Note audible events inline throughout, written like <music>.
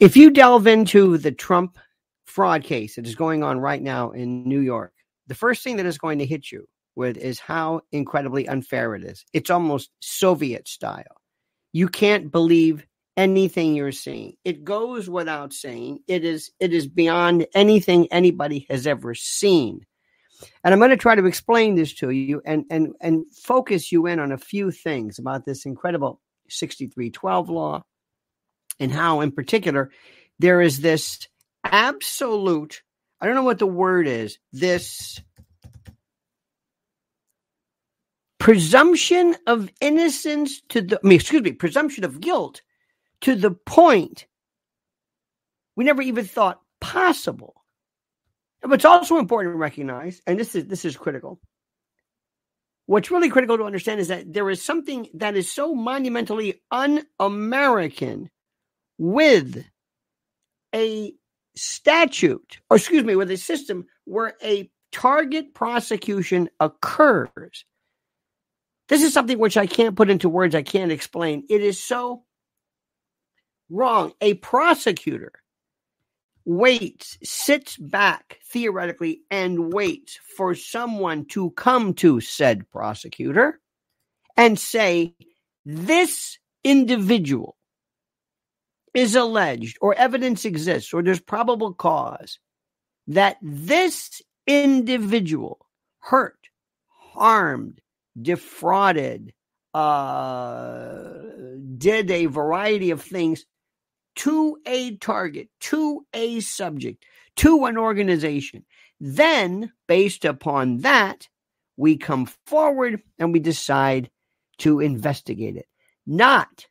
If you delve into the Trump fraud case that is going on right now in New York, the first thing that is going to hit you with is how incredibly unfair it is. It's almost Soviet style. You can't believe anything you're seeing. It goes without saying. It is it is beyond anything anybody has ever seen. And I'm going to try to explain this to you and and and focus you in on a few things about this incredible 6312 law and how in particular there is this absolute I don't know what the word is. This presumption of innocence to the I mean, excuse me, presumption of guilt to the point we never even thought possible. But it's also important to recognize, and this is this is critical. What's really critical to understand is that there is something that is so monumentally un-American with a statute, or excuse me, with a system where a target prosecution occurs. This is something which I can't put into words, I can't explain. It is so wrong. A prosecutor waits, sits back theoretically, and waits for someone to come to said prosecutor and say, This individual is alleged, or evidence exists, or there's probable cause that this individual hurt, harmed, defrauded, uh, did a variety of things to a target, to a subject, to an organization. Then, based upon that, we come forward and we decide to investigate it. Not,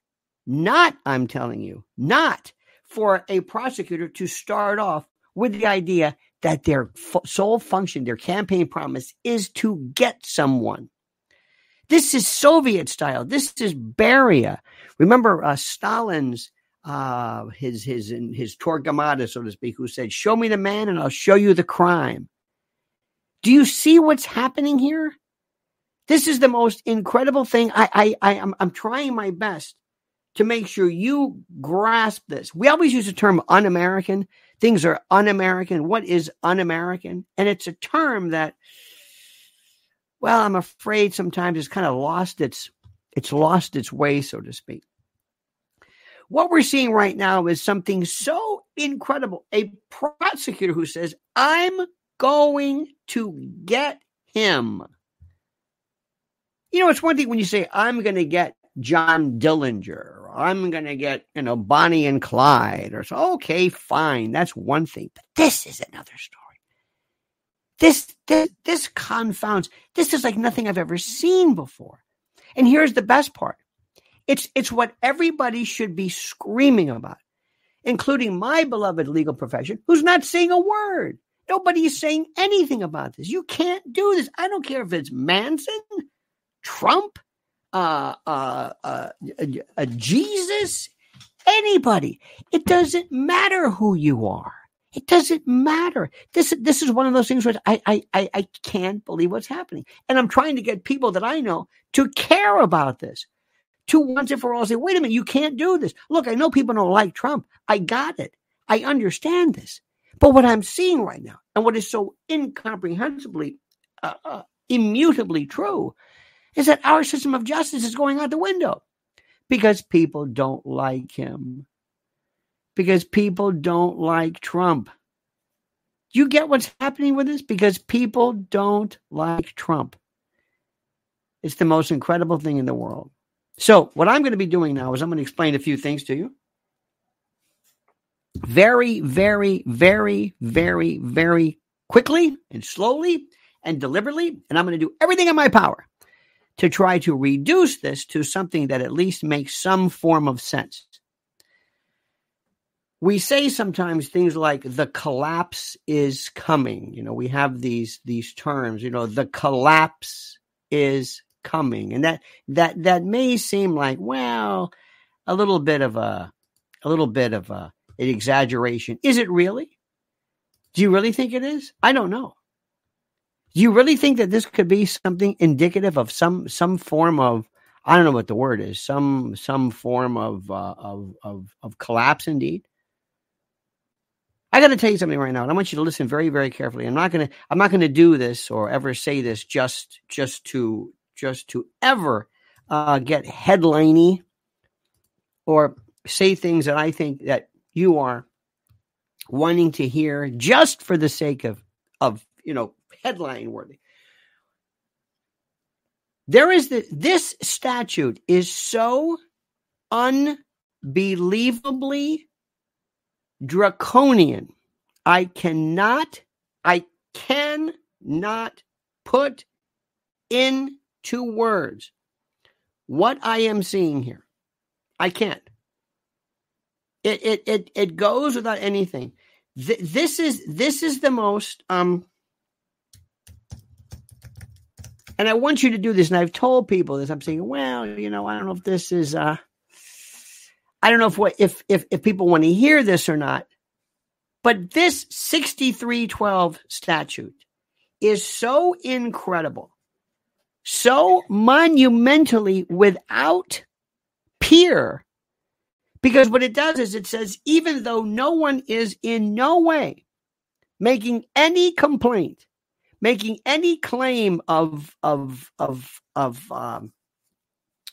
not, I'm telling you, not for a prosecutor to start off with the idea that their sole function, their campaign promise is to get someone. This is Soviet style. This is Beria. Remember uh, Stalin's uh, his his his Torquemada, so to speak, who said, "Show me the man, and I'll show you the crime." Do you see what's happening here? This is the most incredible thing. I I, I am I'm trying my best to make sure you grasp this. We always use the term un-American. Things are un-American. What is un-American? And it's a term that, well, I'm afraid sometimes it's kind of lost its it's lost its way, so to speak. What we're seeing right now is something so incredible. A prosecutor who says, I'm going to get him. You know, it's one thing when you say, I'm going to get John Dillinger, or I'm going to get, you know, Bonnie and Clyde, or so, okay, fine. That's one thing. But this is another story. This, this, this confounds, this is like nothing I've ever seen before. And here's the best part it's it's what everybody should be screaming about, including my beloved legal profession, who's not saying a word. Nobody is saying anything about this. You can't do this. I don't care if it's Manson, Trump, uh, uh, uh, Jesus, anybody. It doesn't matter who you are. It doesn't matter. This this is one of those things where I, I I I can't believe what's happening, and I'm trying to get people that I know to care about this to once and for all say, wait a minute, you can't do this. Look, I know people don't like Trump. I got it. I understand this. But what I'm seeing right now, and what is so incomprehensibly, uh, uh, immutably true, is that our system of justice is going out the window because people don't like him. Because people don't like Trump. You get what's happening with this? Because people don't like Trump. It's the most incredible thing in the world. So, what I'm going to be doing now is I'm going to explain a few things to you. Very, very, very, very, very quickly and slowly and deliberately. And I'm going to do everything in my power to try to reduce this to something that at least makes some form of sense. We say sometimes things like the collapse is coming. You know, we have these these terms, you know, the collapse is coming. And that that that may seem like, well, a little bit of a a little bit of a an exaggeration. Is it really? Do you really think it is? I don't know. Do you really think that this could be something indicative of some some form of I don't know what the word is some some form of uh, of, of of collapse indeed? I got to tell you something right now, and I want you to listen very, very carefully. I'm not gonna, I'm not gonna do this or ever say this just, just to, just to ever uh, get headliney or say things that I think that you are wanting to hear just for the sake of, of you know, headline worthy. There is the, this statute is so unbelievably draconian. I cannot, I cannot put into words what I am seeing here. I can't. It it it, it goes without anything. Th- this is this is the most um and I want you to do this. And I've told people this. I'm saying, well, you know, I don't know if this is uh I don't know if what if if if people want to hear this or not. But this 6312 statute is so incredible, so monumentally without peer. Because what it does is it says, even though no one is in no way making any complaint, making any claim of of of of um,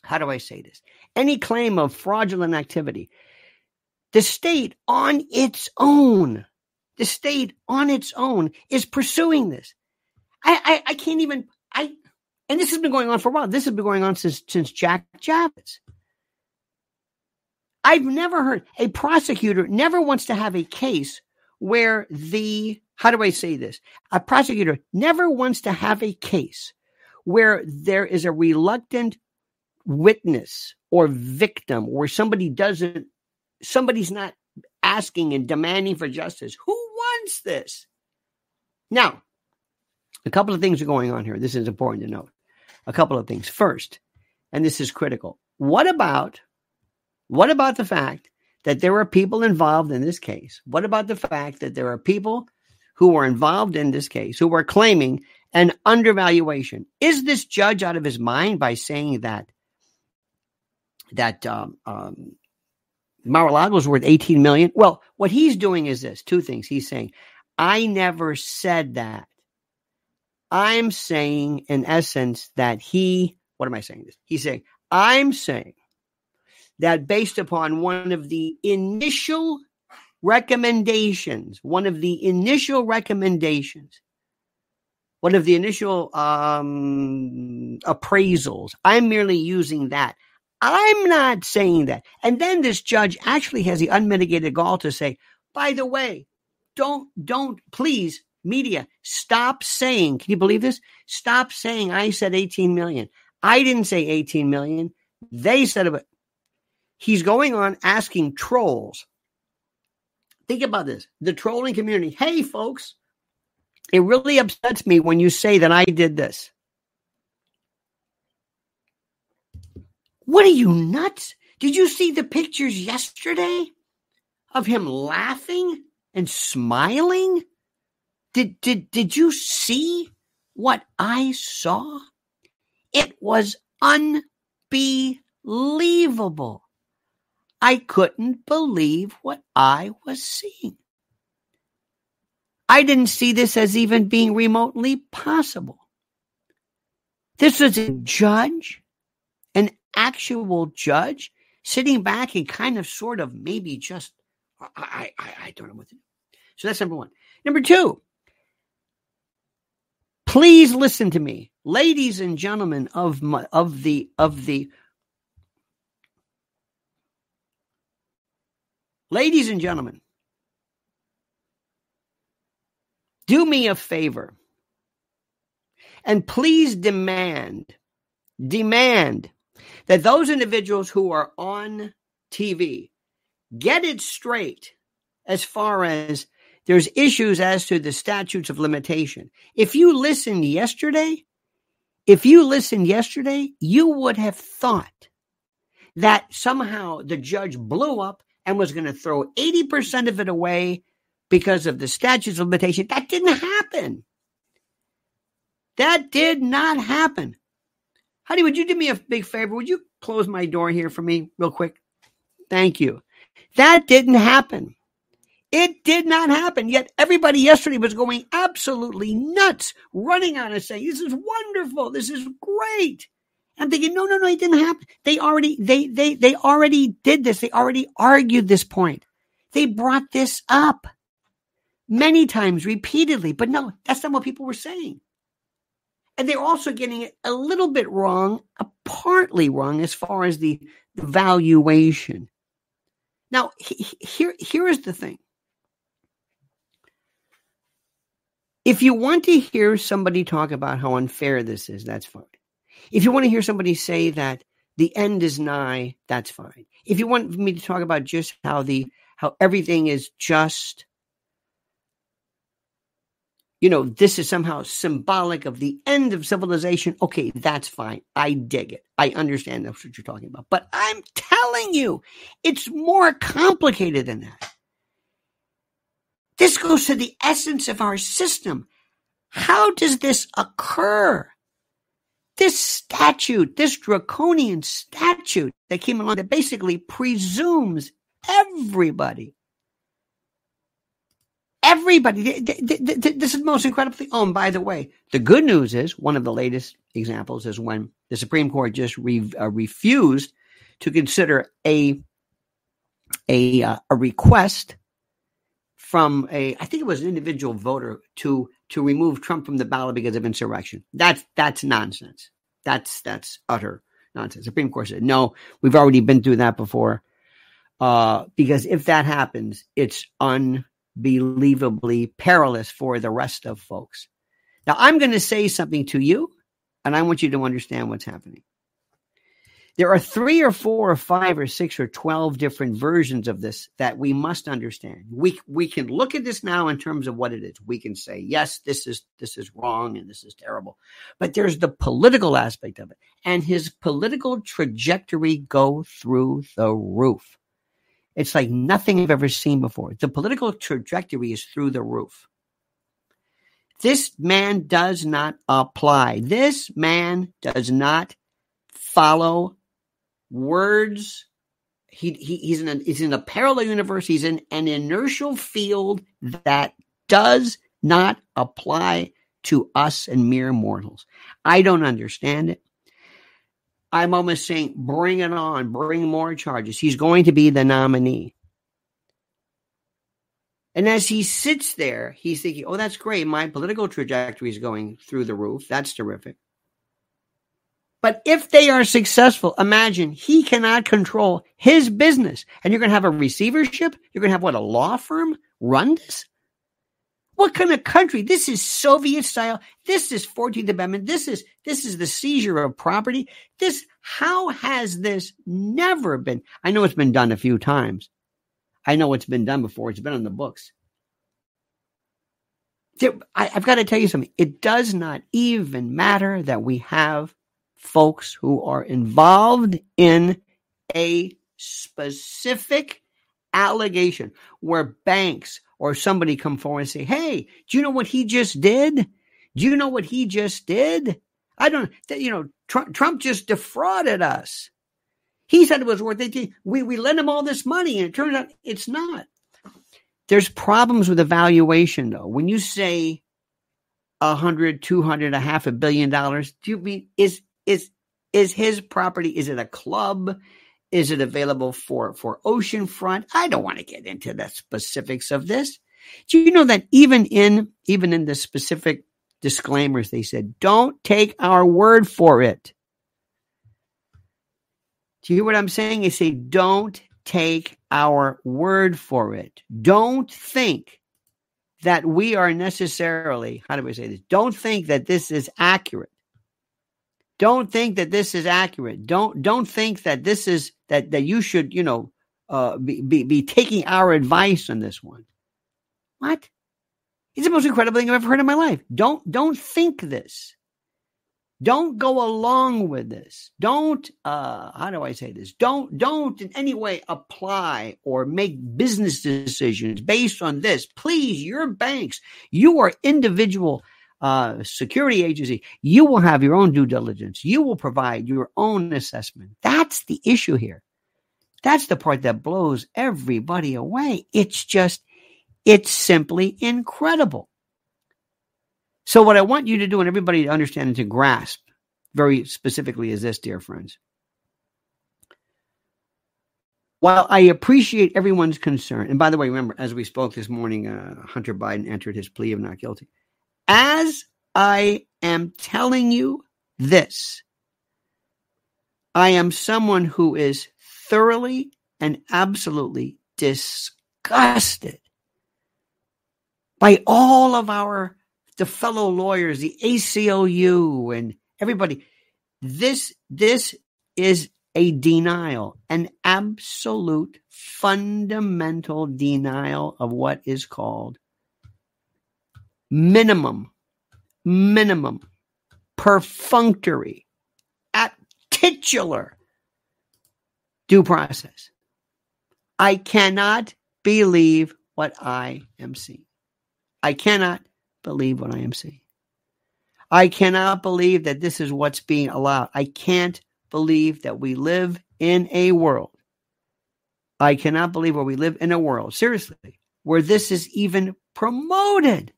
how do I say this? Any claim of fraudulent activity. The state on its own, the state on its own is pursuing this. I, I, I can't even I and this has been going on for a while. This has been going on since since Jack Javits. I've never heard a prosecutor never wants to have a case where the how do I say this? A prosecutor never wants to have a case where there is a reluctant witness or victim where somebody doesn't somebody's not asking and demanding for justice. Who wants this? Now, a couple of things are going on here. This is important to note. A couple of things. First, and this is critical. What about what about the fact that there are people involved in this case? What about the fact that there are people who were involved in this case who were claiming an undervaluation? Is this judge out of his mind by saying that that um, um, Mar-a-Lago was worth 18 million? Well, what he's doing is this: two things. He's saying, "I never said that." I'm saying, in essence, that he. What am I saying? This. He's saying, "I'm saying." that based upon one of the initial recommendations, one of the initial recommendations, one of the initial um, appraisals, I'm merely using that. I'm not saying that. And then this judge actually has the unmitigated gall to say, by the way, don't, don't, please, media, stop saying, can you believe this? Stop saying I said 18 million. I didn't say 18 million. They said it he's going on asking trolls. Think about this the trolling community. Hey, folks, it really upsets me when you say that I did this. What are you nuts? Did you see the pictures yesterday of him laughing and smiling? Did did did you see what I saw? It was unbelievable. I couldn't believe what I was seeing. I didn't see this as even being remotely possible. This was a judge, an actual judge, sitting back and kind of sort of maybe just, I, I, I don't know what to do. So that's number one. Number two, please listen to me, ladies and gentlemen of my, of the of the Ladies and gentlemen, do me a favor and please demand, demand that those individuals who are on TV get it straight as far as there's issues as to the statutes of limitation. If you listened yesterday, if you listened yesterday, you would have thought that somehow the judge blew up and was going to throw 80% of it away because of the statutes of limitation. That didn't happen. That did not happen. Honey, would you do me a big favor? Would you close my door here for me real quick? Thank you. That didn't happen. It did not happen. Yet everybody yesterday was going absolutely nuts, running on us saying, This is wonderful. This is great. I'm thinking, no, no, no, it didn't happen. They already, they, they, they already did this. They already argued this point. They brought this up many times, repeatedly. But no, that's not what people were saying. And they're also getting it a little bit wrong, partly wrong as far as the, the valuation. Now, he, here, here is the thing. If you want to hear somebody talk about how unfair this is, that's fine. If you want to hear somebody say that the end is nigh, that's fine. If you want me to talk about just how the how everything is just you know, this is somehow symbolic of the end of civilization. Okay, that's fine. I dig it. I understand that's what you're talking about. But I'm telling you, it's more complicated than that. This goes to the essence of our system. How does this occur? This statute, this draconian statute that came along that basically presumes everybody Everybody, this is most incredible thing. Oh, and by the way, the good news is one of the latest examples is when the Supreme Court just re, uh, refused to consider a a uh, a request from a I think it was an individual voter to to remove Trump from the ballot because of insurrection. That's that's nonsense. That's that's utter nonsense. Supreme Court said no. We've already been through that before. Uh, because if that happens, it's unbelievably perilous for the rest of folks. Now, I'm going to say something to you, and I want you to understand what's happening. There are three or four or five or six or 12 different versions of this that we must understand. We, we can look at this now in terms of what it is. We can say, yes, this is, this is wrong and this is terrible. But there's the political aspect of it and his political trajectory go through the roof. It's like nothing I've ever seen before. The political trajectory is through the roof. This man does not apply. This man does not follow words. He, he, he's, in a, he's in a parallel universe. He's in an inertial field that does not apply to us and mere mortals. I don't understand it. I'm almost saying, bring it on, bring more charges. He's going to be the nominee. And as he sits there, he's thinking, oh, that's great. My political trajectory is going through the roof. That's terrific. But if they are successful, imagine he cannot control his business. And you're going to have a receivership? You're going to have what, a law firm run this? What kind of country? This is Soviet style. This is 14th Amendment. This is this is the seizure of property. This how has this never been? I know it's been done a few times. I know it's been done before. It's been on the books. I, I've got to tell you something. It does not even matter that we have folks who are involved in a specific allegation where banks or somebody come forward and say, Hey, do you know what he just did? Do you know what he just did? I don't, you know, Trump, Trump just defrauded us. He said it was worth it. We, we lent him all this money and it turned out it's not. There's problems with evaluation though. When you say a hundred, two hundred, a half a billion dollars, do you mean is is is his property? Is it a club? Is it available for, for oceanfront? I don't want to get into the specifics of this. Do you know that even in, even in the specific disclaimers, they said, don't take our word for it. Do you hear what I'm saying? They say, don't take our word for it. Don't think that we are necessarily, how do we say this? Don't think that this is accurate. Don't think that this is accurate. Don't don't think that this is that that you should you know uh, be, be be taking our advice on this one. What? It's the most incredible thing I've ever heard in my life. Don't don't think this. Don't go along with this. Don't uh how do I say this? Don't don't in any way apply or make business decisions based on this. Please, your banks, you are individual uh, security agency, you will have your own due diligence. You will provide your own assessment. That's the issue here. That's the part that blows everybody away. It's just It's simply incredible. So, what I want you to do and everybody to understand and to grasp very specifically is this, dear friends. While I appreciate everyone's concern, and by the way, remember, as we spoke this morning, uh, Hunter Biden entered his plea of not guilty. As I am telling you this, I am someone who is thoroughly and absolutely disgusted by all of our the fellow lawyers, the ACLU and everybody. This this is a denial, an absolute fundamental denial of what is called minimum, minimum, perfunctory, at titular due process. I cannot believe what I am seeing. I cannot believe what I am seeing. I cannot believe that this is what's being allowed. I can't believe that we live in a world. I cannot believe where we live in a world, seriously, where this is even promoted.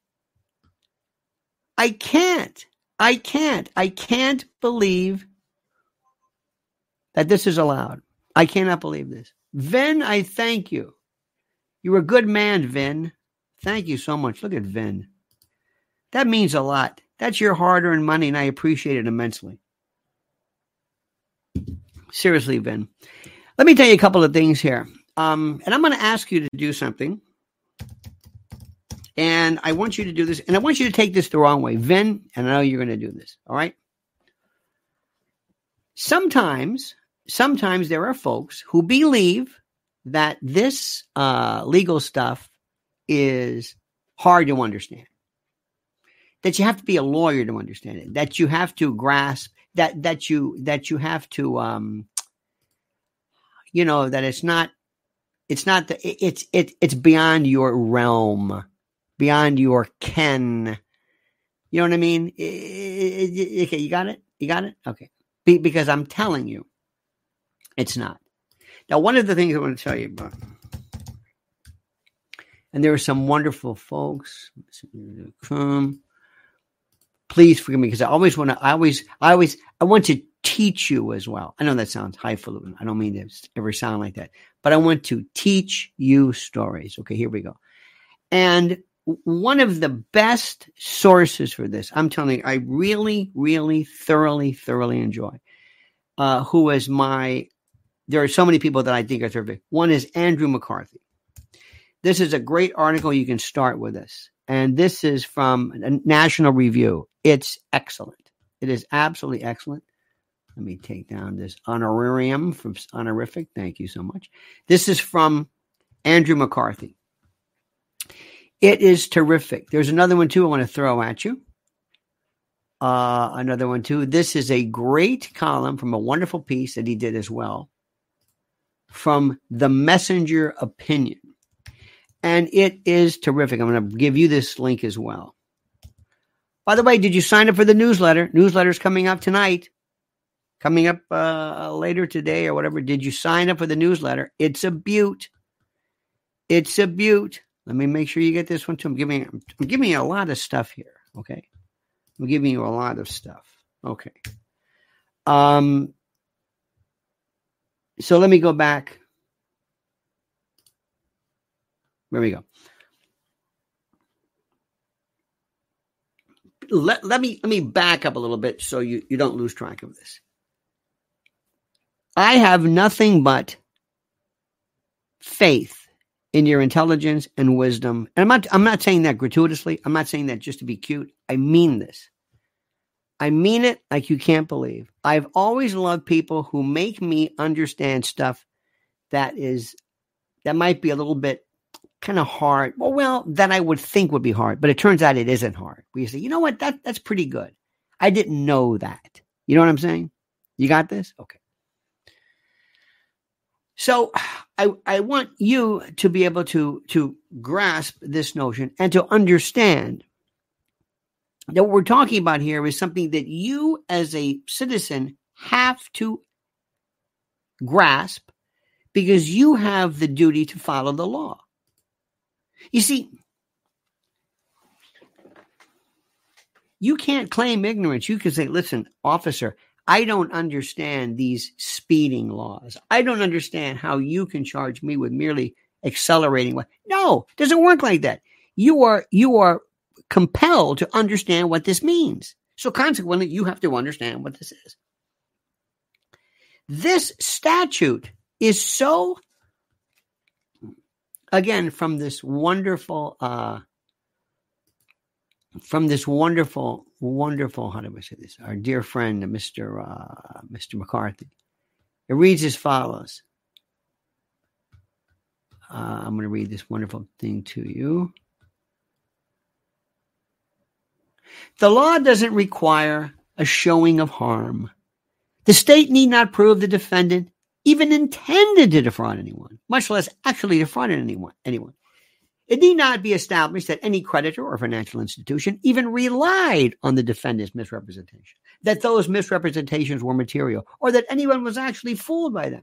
I can't. I can't. I can't believe that this is allowed. I cannot believe this. Vin, I thank you. You're a good man, Vin. Thank you so much. Look at Vin. That means a lot. That's your hard earned money, and I appreciate it immensely. Seriously, Vin. Let me tell you a couple of things here. Um, and I'm going to ask you to do something. And I want you to do this, and I want you to take this the wrong way. Vin, and I know you're going to do this. All right. Sometimes, sometimes there are folks who believe that this uh, legal stuff is hard to understand that you have to be a lawyer to understand it that you have to grasp that that you that you have to um you know that it's not it's not the it's it it's beyond your realm beyond your ken you know what i mean okay you got it you got it okay Be, because i'm telling you it's not now one of the things i want to tell you about and there are some wonderful folks please forgive me because I always want to, I always, I always, I want to teach you as well. I know that sounds highfalutin. I don't mean to ever sound like that, but I want to teach you stories. Okay, here we go. And one of the best sources for this, I'm telling you, I really, really, thoroughly, thoroughly enjoy. Uh, who is my? There are so many people that I think are terrific. One is Andrew McCarthy. This is a great article. You can start with this, and this is from National Review. It's excellent. It is absolutely excellent. Let me take down this honorarium from honorific. Thank you so much. This is from Andrew McCarthy. It is terrific. There's another one too I want to throw at you. Uh, another one too. This is a great column from a wonderful piece that he did as well from the Messenger Opinion. And it is terrific. I'm going to give you this link as well. By the way, did you sign up for the newsletter? Newsletter's coming up tonight, coming up uh, later today or whatever. Did you sign up for the newsletter? It's a beaut. It's a beaut. Let me make sure you get this one too. I'm giving I'm giving you a lot of stuff here. Okay, I'm giving you a lot of stuff. Okay. Um. So let me go back. There we go. let, let me let me back up a little bit so you, you don't lose track of this. I have nothing but faith in your intelligence and wisdom. And I'm not I'm not saying that gratuitously. I'm not saying that just to be cute. I mean this. I mean it like you can't believe. I've always loved people who make me understand stuff that is that might be a little bit kind of hard. Well, well, that I would think would be hard, but it turns out it isn't hard. We say, you know what? That that's pretty good. I didn't know that. You know what I'm saying? You got this? Okay. So I I want you to be able to to grasp this notion and to understand that what we're talking about here is something that you as a citizen have to grasp because you have the duty to follow the law. You see, you can't claim ignorance. You can say, listen, officer, I don't understand these speeding laws. I don't understand how you can charge me with merely accelerating. No, it doesn't work like that. You are, you are compelled to understand what this means. So consequently, you have to understand what this is. This statute is so, again, from this wonderful, uh, from this wonderful, wonderful, how do I say this? Our dear friend, Mr. Uh, Mr. McCarthy. It reads as follows. Uh, I'm going to read this wonderful thing to you. The law doesn't require a showing of harm. The state need not prove the defendant even intended to defraud anyone, much less actually defrauded anyone. anyone. It need not be established that any creditor or financial institution even relied on the defendant's misrepresentation, that those misrepresentations were material, or that anyone was actually fooled by them.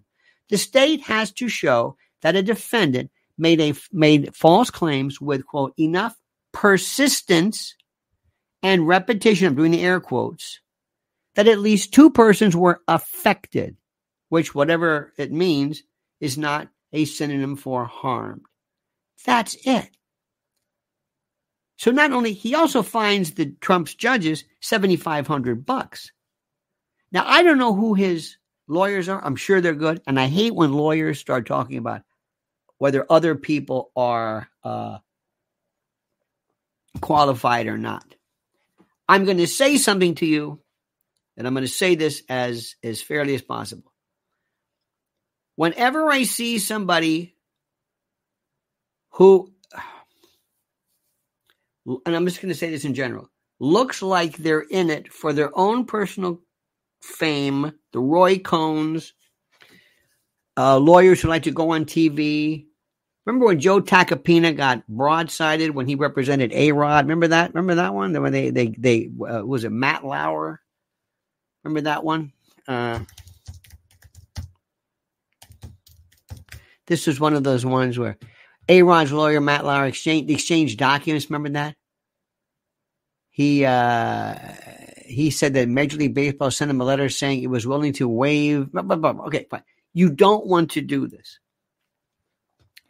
The state has to show that a defendant made a made false claims with quote enough persistence and repetition. I'm doing the air quotes that at least two persons were affected, which whatever it means is not a synonym for harmed. That's it. So not only he also finds the Trump's judges 7500 bucks. Now I don't know who his lawyers are. I'm sure they're good and I hate when lawyers start talking about whether other people are uh, qualified or not. I'm going to say something to you, and I'm going to say this as, as fairly as possible. Whenever I see somebody who, <sighs> and I'm just going to say this in general, looks like they're in it for their own personal fame, the Roy Cohns, uh, lawyers who like to go on TV. Remember when Joe Tacopina got broadsided when he represented A Rod? Remember that? Remember that one? When they they they uh, was it Matt Lauer? Remember that one? Uh, this was one of those ones where A Rod's lawyer Matt Lauer exchanged exchanged documents. Remember that? He uh, he said that Major League Baseball sent him a letter saying it was willing to waive. Blah, blah, blah. Okay, fine. You don't want to do this.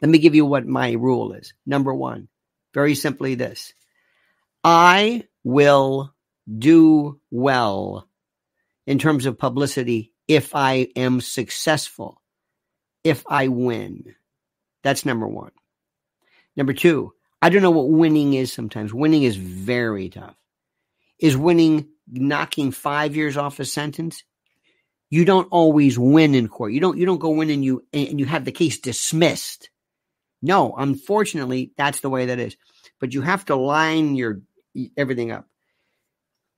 Let me give you what my rule is. Number one, very simply this I will do well in terms of publicity if I am successful, if I win. That's number one. Number two, I don't know what winning is sometimes. Winning is very tough. Is winning knocking five years off a sentence? You don't always win in court. You don't you don't go in and you and you have the case dismissed. No, unfortunately, that's the way that is. But you have to line your everything up.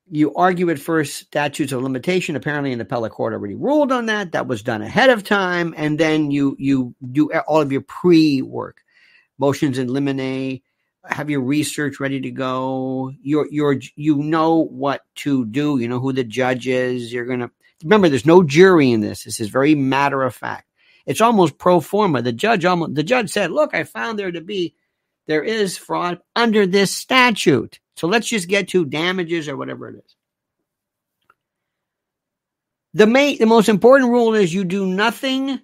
You argue at first statutes of limitation. Apparently, an appellate court already ruled on that. That was done ahead of time, and then you you do all of your pre work, motions in limine, have your research ready to go. You're you're you know what to do. You know who the judge is. You're gonna remember. There's no jury in this. This is very matter of fact. It's almost pro forma. The judge almost the judge said, "Look, I found there to be there is fraud under this statute. So let's just get to damages or whatever it is." The main, the most important rule is you do nothing.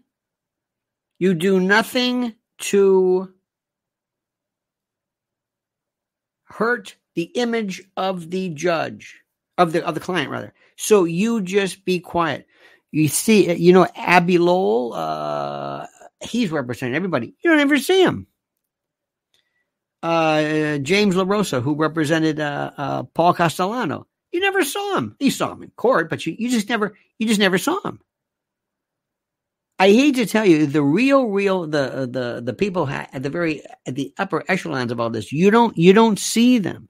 You do nothing to hurt the image of the judge of the of the client rather. So you just be quiet. You see, you know, Abbe Lowell, uh, he's representing everybody. You don't ever see him. Uh, James LaRossa, who represented uh, uh, Paul Castellano, you never saw him. You saw him in court, but you, you just never you just never saw him. I hate to tell you, the real, real, the uh, the the people at the very at the upper echelons of all this, you don't you don't see them.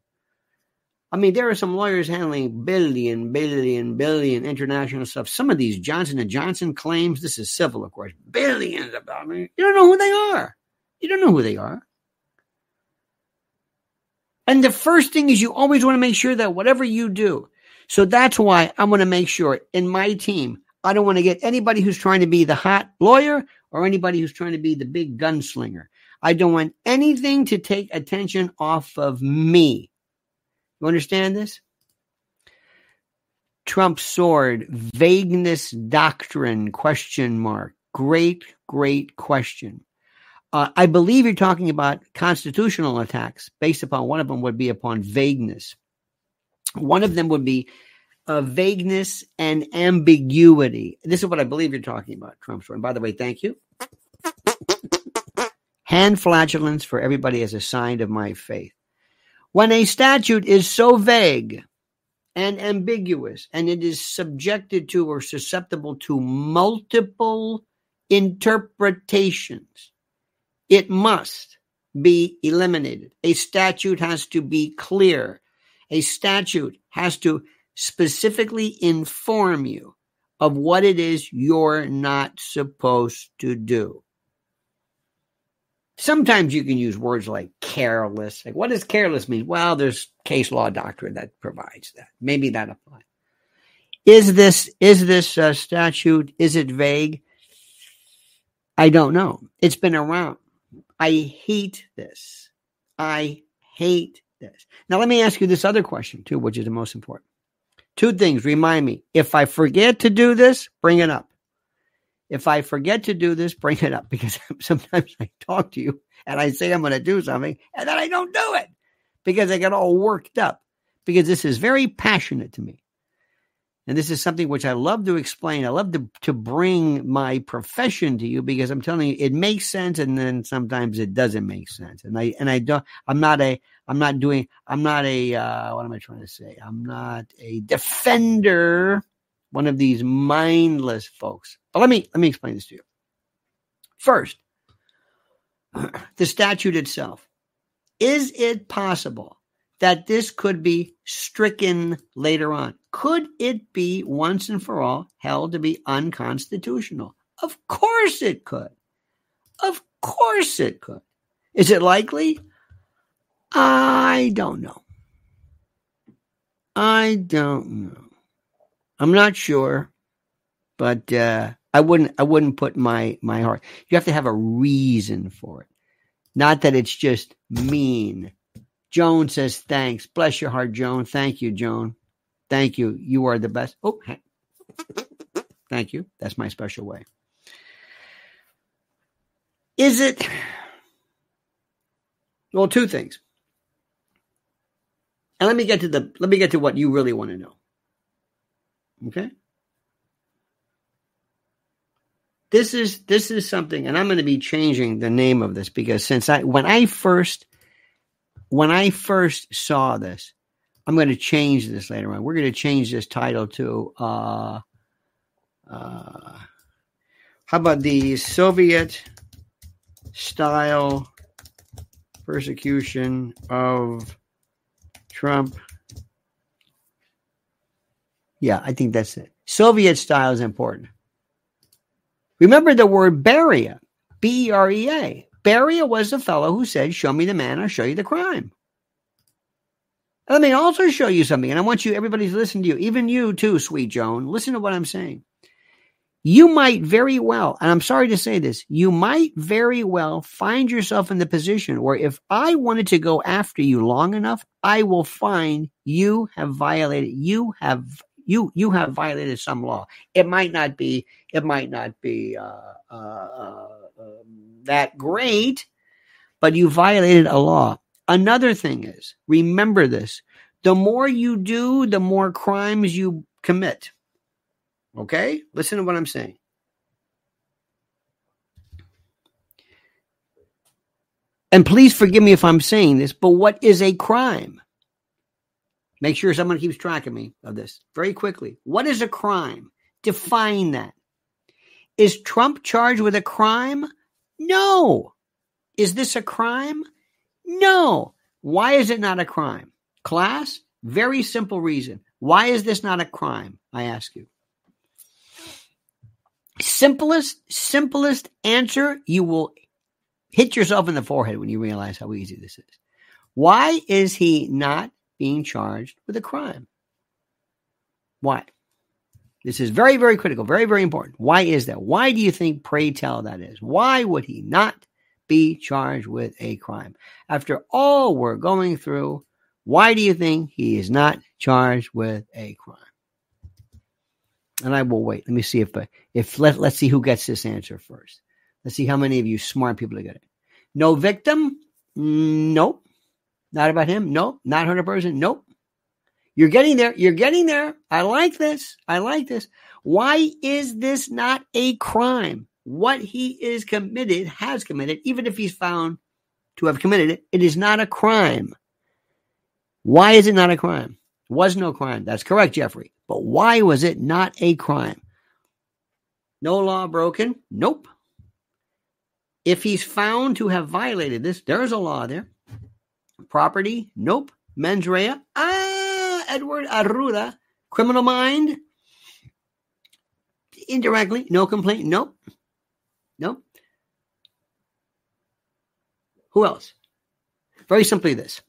I mean, there are some lawyers handling billion, billion, billion international stuff. Some of these Johnson and Johnson claims, this is civil, of course, billions of dollars. You don't know who they are. You don't know who they are. And the first thing is you always want to make sure that whatever you do. So that's why I want to make sure in my team, I don't want to get anybody who's trying to be the hot lawyer or anybody who's trying to be the big gunslinger. I don't want anything to take attention off of me. You understand this? Trump's sword, vagueness doctrine, question mark. Great, great question. Uh, I believe you're talking about constitutional attacks based upon one of them would be upon vagueness. One of them would be uh, vagueness and ambiguity. This is what I believe you're talking about, Trump's sword. And by the way, thank you. Hand flatulence for everybody as a sign of my faith. When a statute is so vague and ambiguous and it is subjected to or susceptible to multiple interpretations, it must be eliminated. A statute has to be clear. A statute has to specifically inform you of what it is you're not supposed to do. Sometimes you can use words like careless. Like, what does careless mean? Well, there's case law doctrine that provides that. Maybe that applies. Is this is this uh, statute? Is it vague? I don't know. It's been around. I hate this. I hate this. Now, let me ask you this other question too, which is the most important. Two things remind me. If I forget to do this, bring it up. If I forget to do this, bring it up because <laughs> sometimes I talk to you and I say I'm going to do something and then I don't do it because I get all worked up because this is very passionate to me. And this is something which I love to explain. I love to, to bring my profession to you because I'm telling you it makes sense and then sometimes it doesn't make sense. And I and I don't I'm not a I'm not doing I'm not a uh, what am I trying to say? I'm not a defender, one of these mindless folks. But let me let me explain this to you. First, <clears throat> the statute itself. Is it possible that this could be stricken later on? Could it be once and for all held to be unconstitutional? Of course it could. Of course it could. Is it likely? I don't know. I don't know. I'm not sure, but uh, I wouldn't. I wouldn't put my my heart. You have to have a reason for it, not that it's just mean. Joan says thanks. Bless your heart, Joan. Thank you, Joan. Thank you. You are the best. Oh, thank you. That's my special way. Is it? Well, two things. And let me get to the let me get to what you really want to know. Okay? This is this is something and I'm going to be changing the name of this because since I when I first when I first saw this, I'm going to change this later on. We're going to change this title to uh, uh, how about the Soviet style persecution of Trump? Yeah, I think that's it. Soviet style is important. Remember the word barrier, B E R E A. Beria was the fellow who said, Show me the man, I'll show you the crime. Let me also show you something, and I want you, everybody, to listen to you, even you too, sweet Joan. Listen to what I'm saying. You might very well, and I'm sorry to say this, you might very well find yourself in the position where if I wanted to go after you long enough, I will find you have violated, you have you you have violated some law. It might not be it might not be uh, uh, uh, um, that great, but you violated a law. Another thing is, remember this the more you do, the more crimes you commit. Okay? Listen to what I'm saying. And please forgive me if I'm saying this, but what is a crime? Make sure someone keeps track of me of this very quickly. What is a crime? Define that. Is Trump charged with a crime? No. Is this a crime? No. Why is it not a crime? Class, very simple reason. Why is this not a crime? I ask you. Simplest, simplest answer, you will hit yourself in the forehead when you realize how easy this is. Why is he not being charged with a crime? Why? This is very, very critical, very, very important. Why is that? Why do you think, pray tell, that is? Why would he not be charged with a crime? After all we're going through, why do you think he is not charged with a crime? And I will wait. Let me see if, uh, if let, let's see who gets this answer first. Let's see how many of you smart people get it. No victim? Nope. Not about him? Nope. Not 100%? Nope. You're getting there. You're getting there. I like this. I like this. Why is this not a crime? What he is committed, has committed, even if he's found to have committed it, it is not a crime. Why is it not a crime? It Was no crime. That's correct, Jeffrey. But why was it not a crime? No law broken? Nope. If he's found to have violated this, there's a law there. Property? Nope. Mens rea? Ah, Edward Arruda. Criminal mind? Indirectly? No complaint? Nope. Nope. Who else? Very simply this.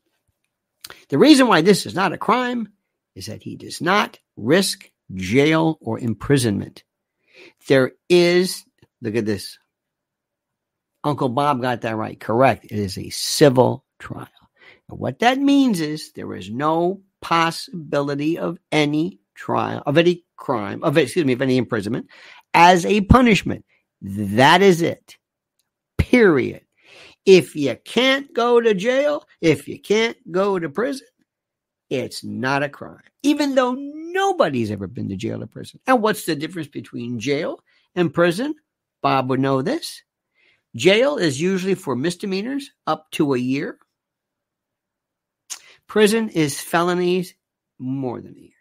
The reason why this is not a crime is that he does not risk jail or imprisonment. There is, look at this, Uncle Bob got that right. Correct. It is a civil trial. And what that means is there is no possibility of any trial, of any crime, of excuse me, of any imprisonment as a punishment. That is it. Period. If you can't go to jail, if you can't go to prison, it's not a crime, even though nobody's ever been to jail or prison. And what's the difference between jail and prison? Bob would know this. Jail is usually for misdemeanors up to a year. Prison is felonies more than a year.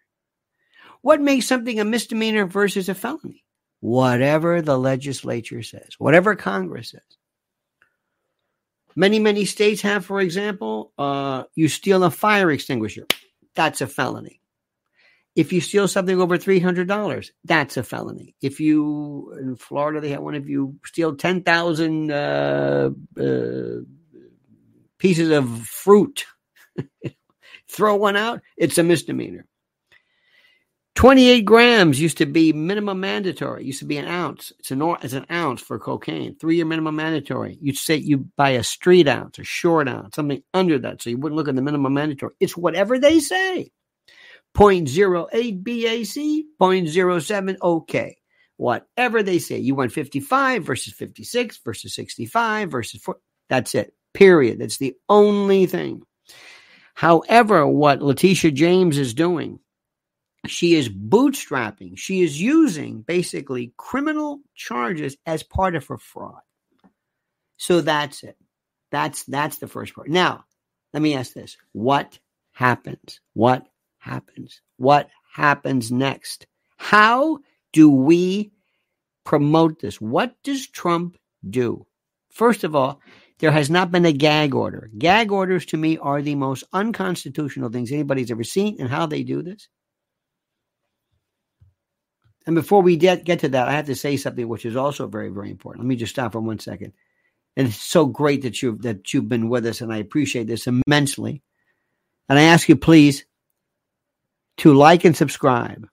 What makes something a misdemeanor versus a felony? Whatever the legislature says, whatever Congress says. Many, many states have, for example, uh, you steal a fire extinguisher. That's a felony. If you steal something over three hundred dollars, that's a felony. If you in Florida they have one. If you steal ten thousand uh, uh, pieces of fruit, <laughs> throw one out, it's a misdemeanor. 28 grams used to be minimum mandatory. Used to be an ounce. It's an it's an ounce for cocaine. Three year minimum mandatory. You'd say you buy a street ounce, a short ounce, something under that, so you wouldn't look at the minimum mandatory. It's whatever they say. 0.08 BAC, 0.07 OK. Whatever they say. You want 55 versus 56 versus 65 versus 4. That's it. Period. That's the only thing. However, what Letitia James is doing, she is bootstrapping. She is using basically criminal charges as part of her fraud. So that's it. That's that's the first part. Now, let me ask this. What happens? What happens? What happens next? How do we promote this? What does Trump do? First of all, there has not been a gag order. Gag orders to me are the most unconstitutional things anybody's ever seen, and how they do this. And before we get, get to that, I have to say something which is also very, very important. Let me just stop for one second. And it's so great that you've that you've been with us, and I appreciate this immensely. And I ask you, please, to like and subscribe.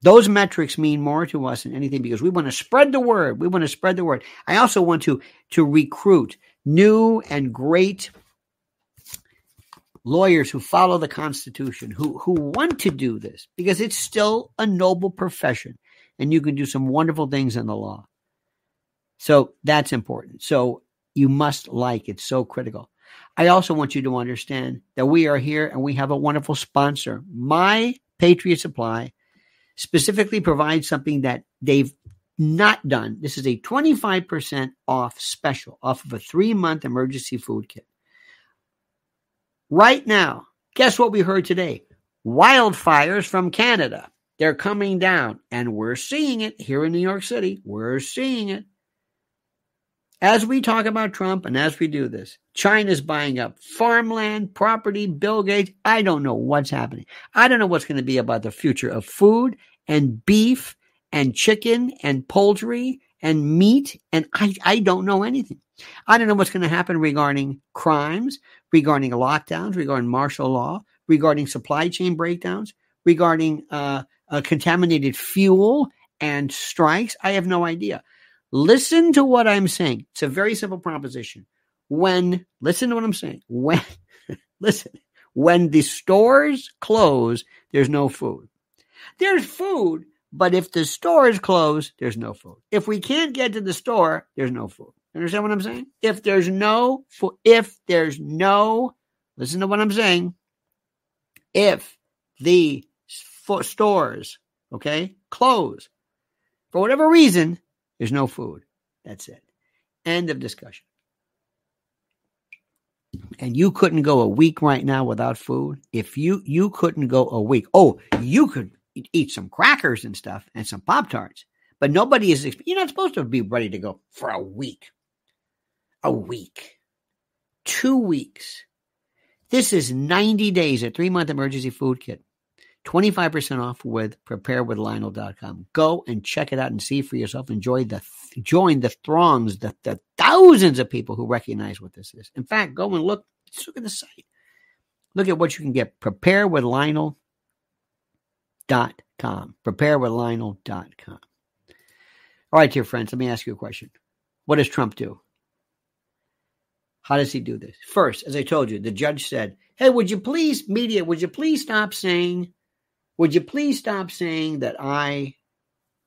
Those metrics mean more to us than anything because we want to spread the word. We want to spread the word. I also want to to recruit new and great lawyers who follow the Constitution, who who want to do this because it's still a noble profession, and you can do some wonderful things in the law. So that's important. So you must like it's so critical. I also want you to understand that we are here and we have a wonderful sponsor. My Patriot Supply specifically provides something that they've not done. This is a 25% off special off of a three month emergency food kit. Right now, guess what we heard today? Wildfires from Canada. They're coming down, and we're seeing it here in New York City. We're seeing it. As we talk about Trump and as we do this, China's buying up farmland, property, Bill Gates. I don't know what's happening. I don't know what's going to be about the future of food and beef and chicken and poultry and meat. And I, I don't know anything. I don't know what's going to happen regarding crimes, regarding lockdowns, regarding martial law, regarding supply chain breakdowns, regarding uh, contaminated fuel and strikes? I have no idea. Listen to what I'm saying. It's a very simple proposition. When, listen to what I'm saying. When, <laughs> listen, when the stores close, there's no food. There's food, but if the store is closed, there's no food. If we can't get to the store, there's no food. Understand what I'm saying? If there's no, food, if there's no, listen to what I'm saying. If the stores, okay, close for whatever reason, there's no food. That's it. End of discussion. And you couldn't go a week right now without food. If you you couldn't go a week, oh, you could eat some crackers and stuff and some pop tarts, but nobody is. You're not supposed to be ready to go for a week. A week, two weeks. This is 90 days, a three month emergency food kit. 25% off with preparewithlionel.com. Go and check it out and see for yourself. Enjoy the join the throngs, the, the thousands of people who recognize what this is. In fact, go and look, look at the site. Look at what you can get. Preparewithlionel.com. Preparewithlionel.com. All right, dear friends, let me ask you a question. What does Trump do? How does he do this? First, as I told you, the judge said, Hey, would you please, media, would you please stop saying would you please stop saying that I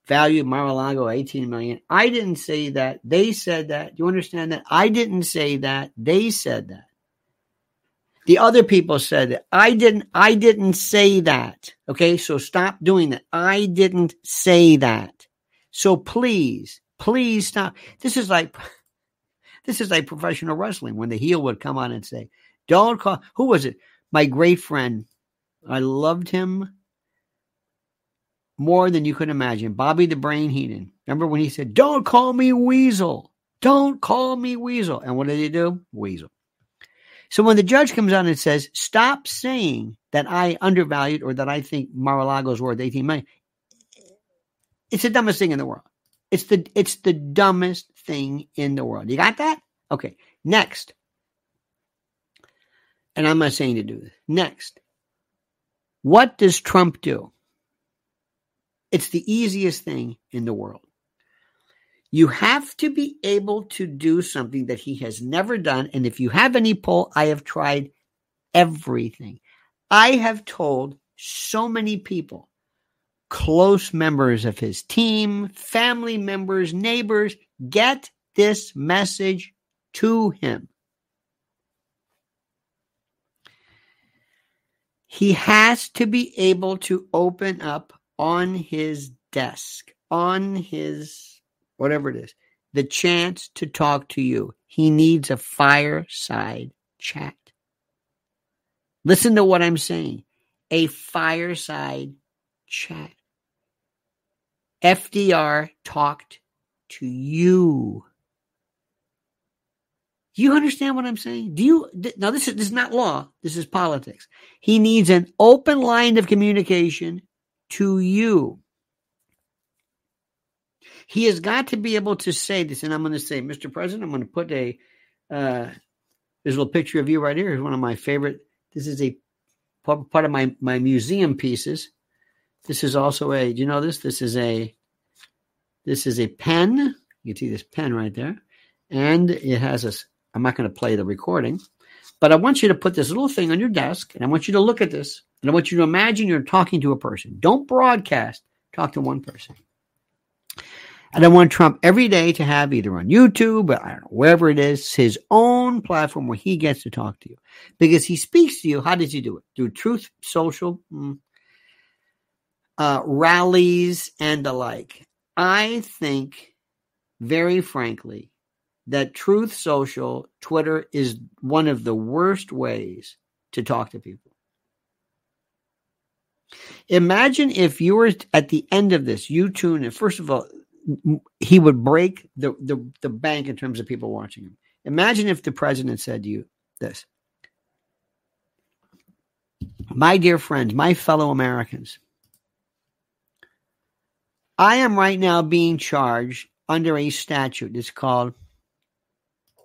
value Mar-a-Lago 18 million? I didn't say that. They said that. Do you understand that? I didn't say that. They said that. The other people said that. I didn't I didn't say that. Okay? So stop doing that. I didn't say that. So please, please stop. This is like <laughs> this is like professional wrestling when the heel would come on and say, "Don't call who was it? My great friend. I loved him more than you could imagine. Bobby the Brain Heenan. Remember when he said, Don't call me Weasel. Don't call me Weasel. And what did he do? Weasel. So when the judge comes on and says, Stop saying that I undervalued or that I think Mar-a-Lago is worth 18 million, it's the dumbest thing in the world. It's the it's the dumbest thing in the world. You got that? Okay. Next. And I'm not saying to do this. Next. What does Trump do? It's the easiest thing in the world. You have to be able to do something that he has never done. And if you have any pull, I have tried everything. I have told so many people, close members of his team, family members, neighbors, get this message to him. He has to be able to open up on his desk, on his whatever it is, the chance to talk to you. He needs a fireside chat. Listen to what I'm saying a fireside chat. FDR talked to you. You understand what I'm saying? Do you now this is this is not law, this is politics. He needs an open line of communication to you. He has got to be able to say this, and I'm going to say, Mr. President, I'm going to put a uh, there's a little picture of you right here. Here's one of my favorite. This is a part of my my museum pieces. This is also a. Do you know this? This is a. This is a pen. You can see this pen right there, and it has a. I'm not going to play the recording, but I want you to put this little thing on your desk, and I want you to look at this. And I want you to imagine you're talking to a person. Don't broadcast, talk to one person. I want Trump every day to have either on YouTube, or I don't know, wherever it is, his own platform where he gets to talk to you. Because he speaks to you. How does he do it? Through Truth Social, mm, uh, rallies, and the like. I think, very frankly, that Truth Social, Twitter, is one of the worst ways to talk to people. Imagine if you were at the end of this, you tune in. First of all, he would break the, the, the bank in terms of people watching him. Imagine if the president said to you this My dear friends, my fellow Americans, I am right now being charged under a statute. It's called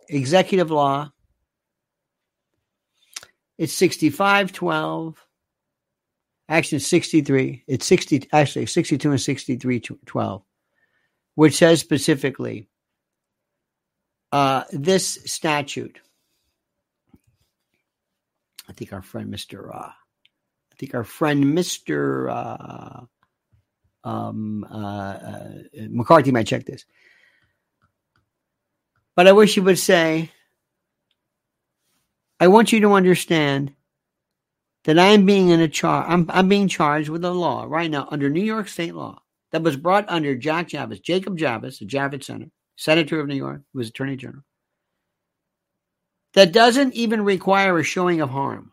Executive Law. It's 6512 Action 63. It's 60, actually 62 and 63, 12, which says specifically uh, this statute. I think our friend Mr. Uh, I think our friend Mr. Uh, um, uh, uh, McCarthy might check this. But I wish he would say, I want you to understand that I am being in a charge. I'm, I'm being charged with a law right now under New York state law that was brought under Jack Javits, Jacob Javits, the Javits Center, Senator of New York, who was Attorney General, that doesn't even require a showing of harm.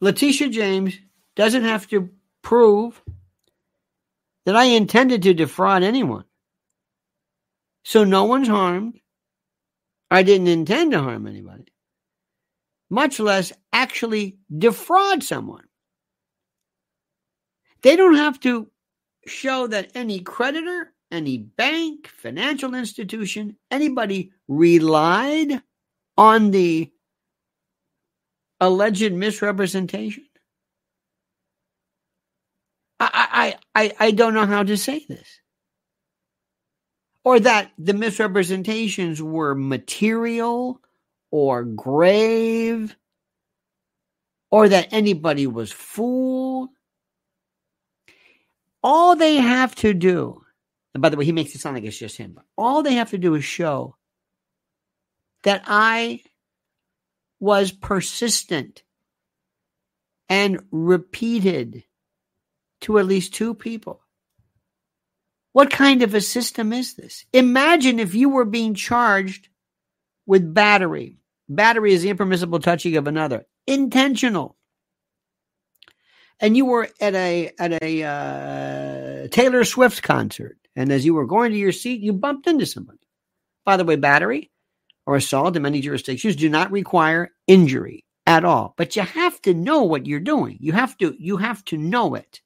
Letitia James doesn't have to prove that I intended to defraud anyone. So no one's harmed. I didn't intend to harm anybody, much less actually defraud someone. They don't have to show that any creditor, any bank, financial institution, anybody relied on the alleged misrepresentation? I, I, I, I don't know how to say this. Or that the misrepresentations were material or grave, or that anybody was fooled. All they have to do, and by the way, he makes it sound like it's just him, but all they have to do is show that I was persistent and repeated to at least two people. What kind of a system is this? Imagine if you were being charged with battery. Battery is the impermissible touching of another, intentional. And you were at a at a uh, Taylor Swift concert, and as you were going to your seat, you bumped into somebody. By the way, battery or assault in many jurisdictions do not require injury at all. But you have to know what you're doing. You have to you have to know it.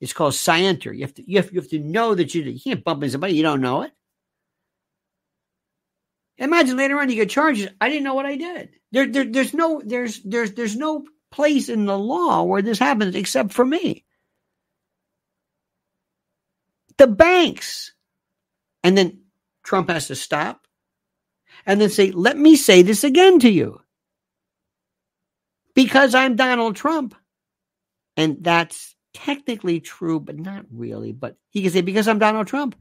It's called scienter. You have to you have, you have to know that you, you can't bump into somebody you don't know it. Imagine later on you get charges. I didn't know what I did. There, there there's no there's there's there's no place in the law where this happens except for me. The banks. And then Trump has to stop and then say, let me say this again to you. Because I'm Donald Trump. And that's technically true, but not really. But he can say, because I'm Donald Trump.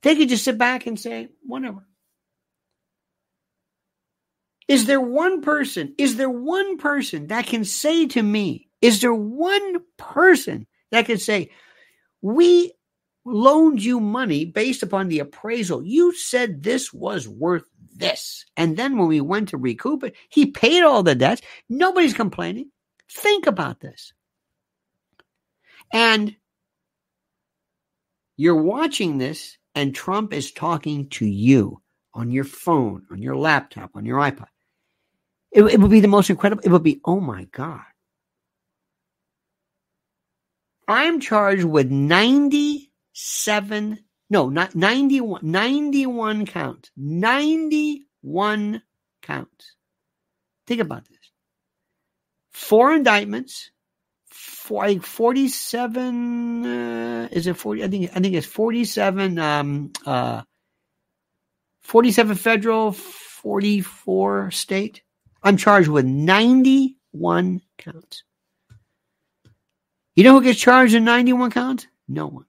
They could just sit back and say, whatever. Is there one person, is there one person that can say to me, is there one person that can say, we loaned you money based upon the appraisal. You said this was worth this. And then when we went to recoup it, he paid all the debts. Nobody's complaining. Think about this. And you're watching this, and Trump is talking to you on your phone, on your laptop, on your iPod. It, it would be the most incredible. It would be, oh my God. I'm charged with 97, no, not 91, 91 counts. 91 counts. Think about this. Four indictments, four, like 47, uh, is it 40? I think, I think it's 47, um, uh, 47 federal, 44 state. I'm charged with 91 counts. You know who gets charged in 91 counts? No one.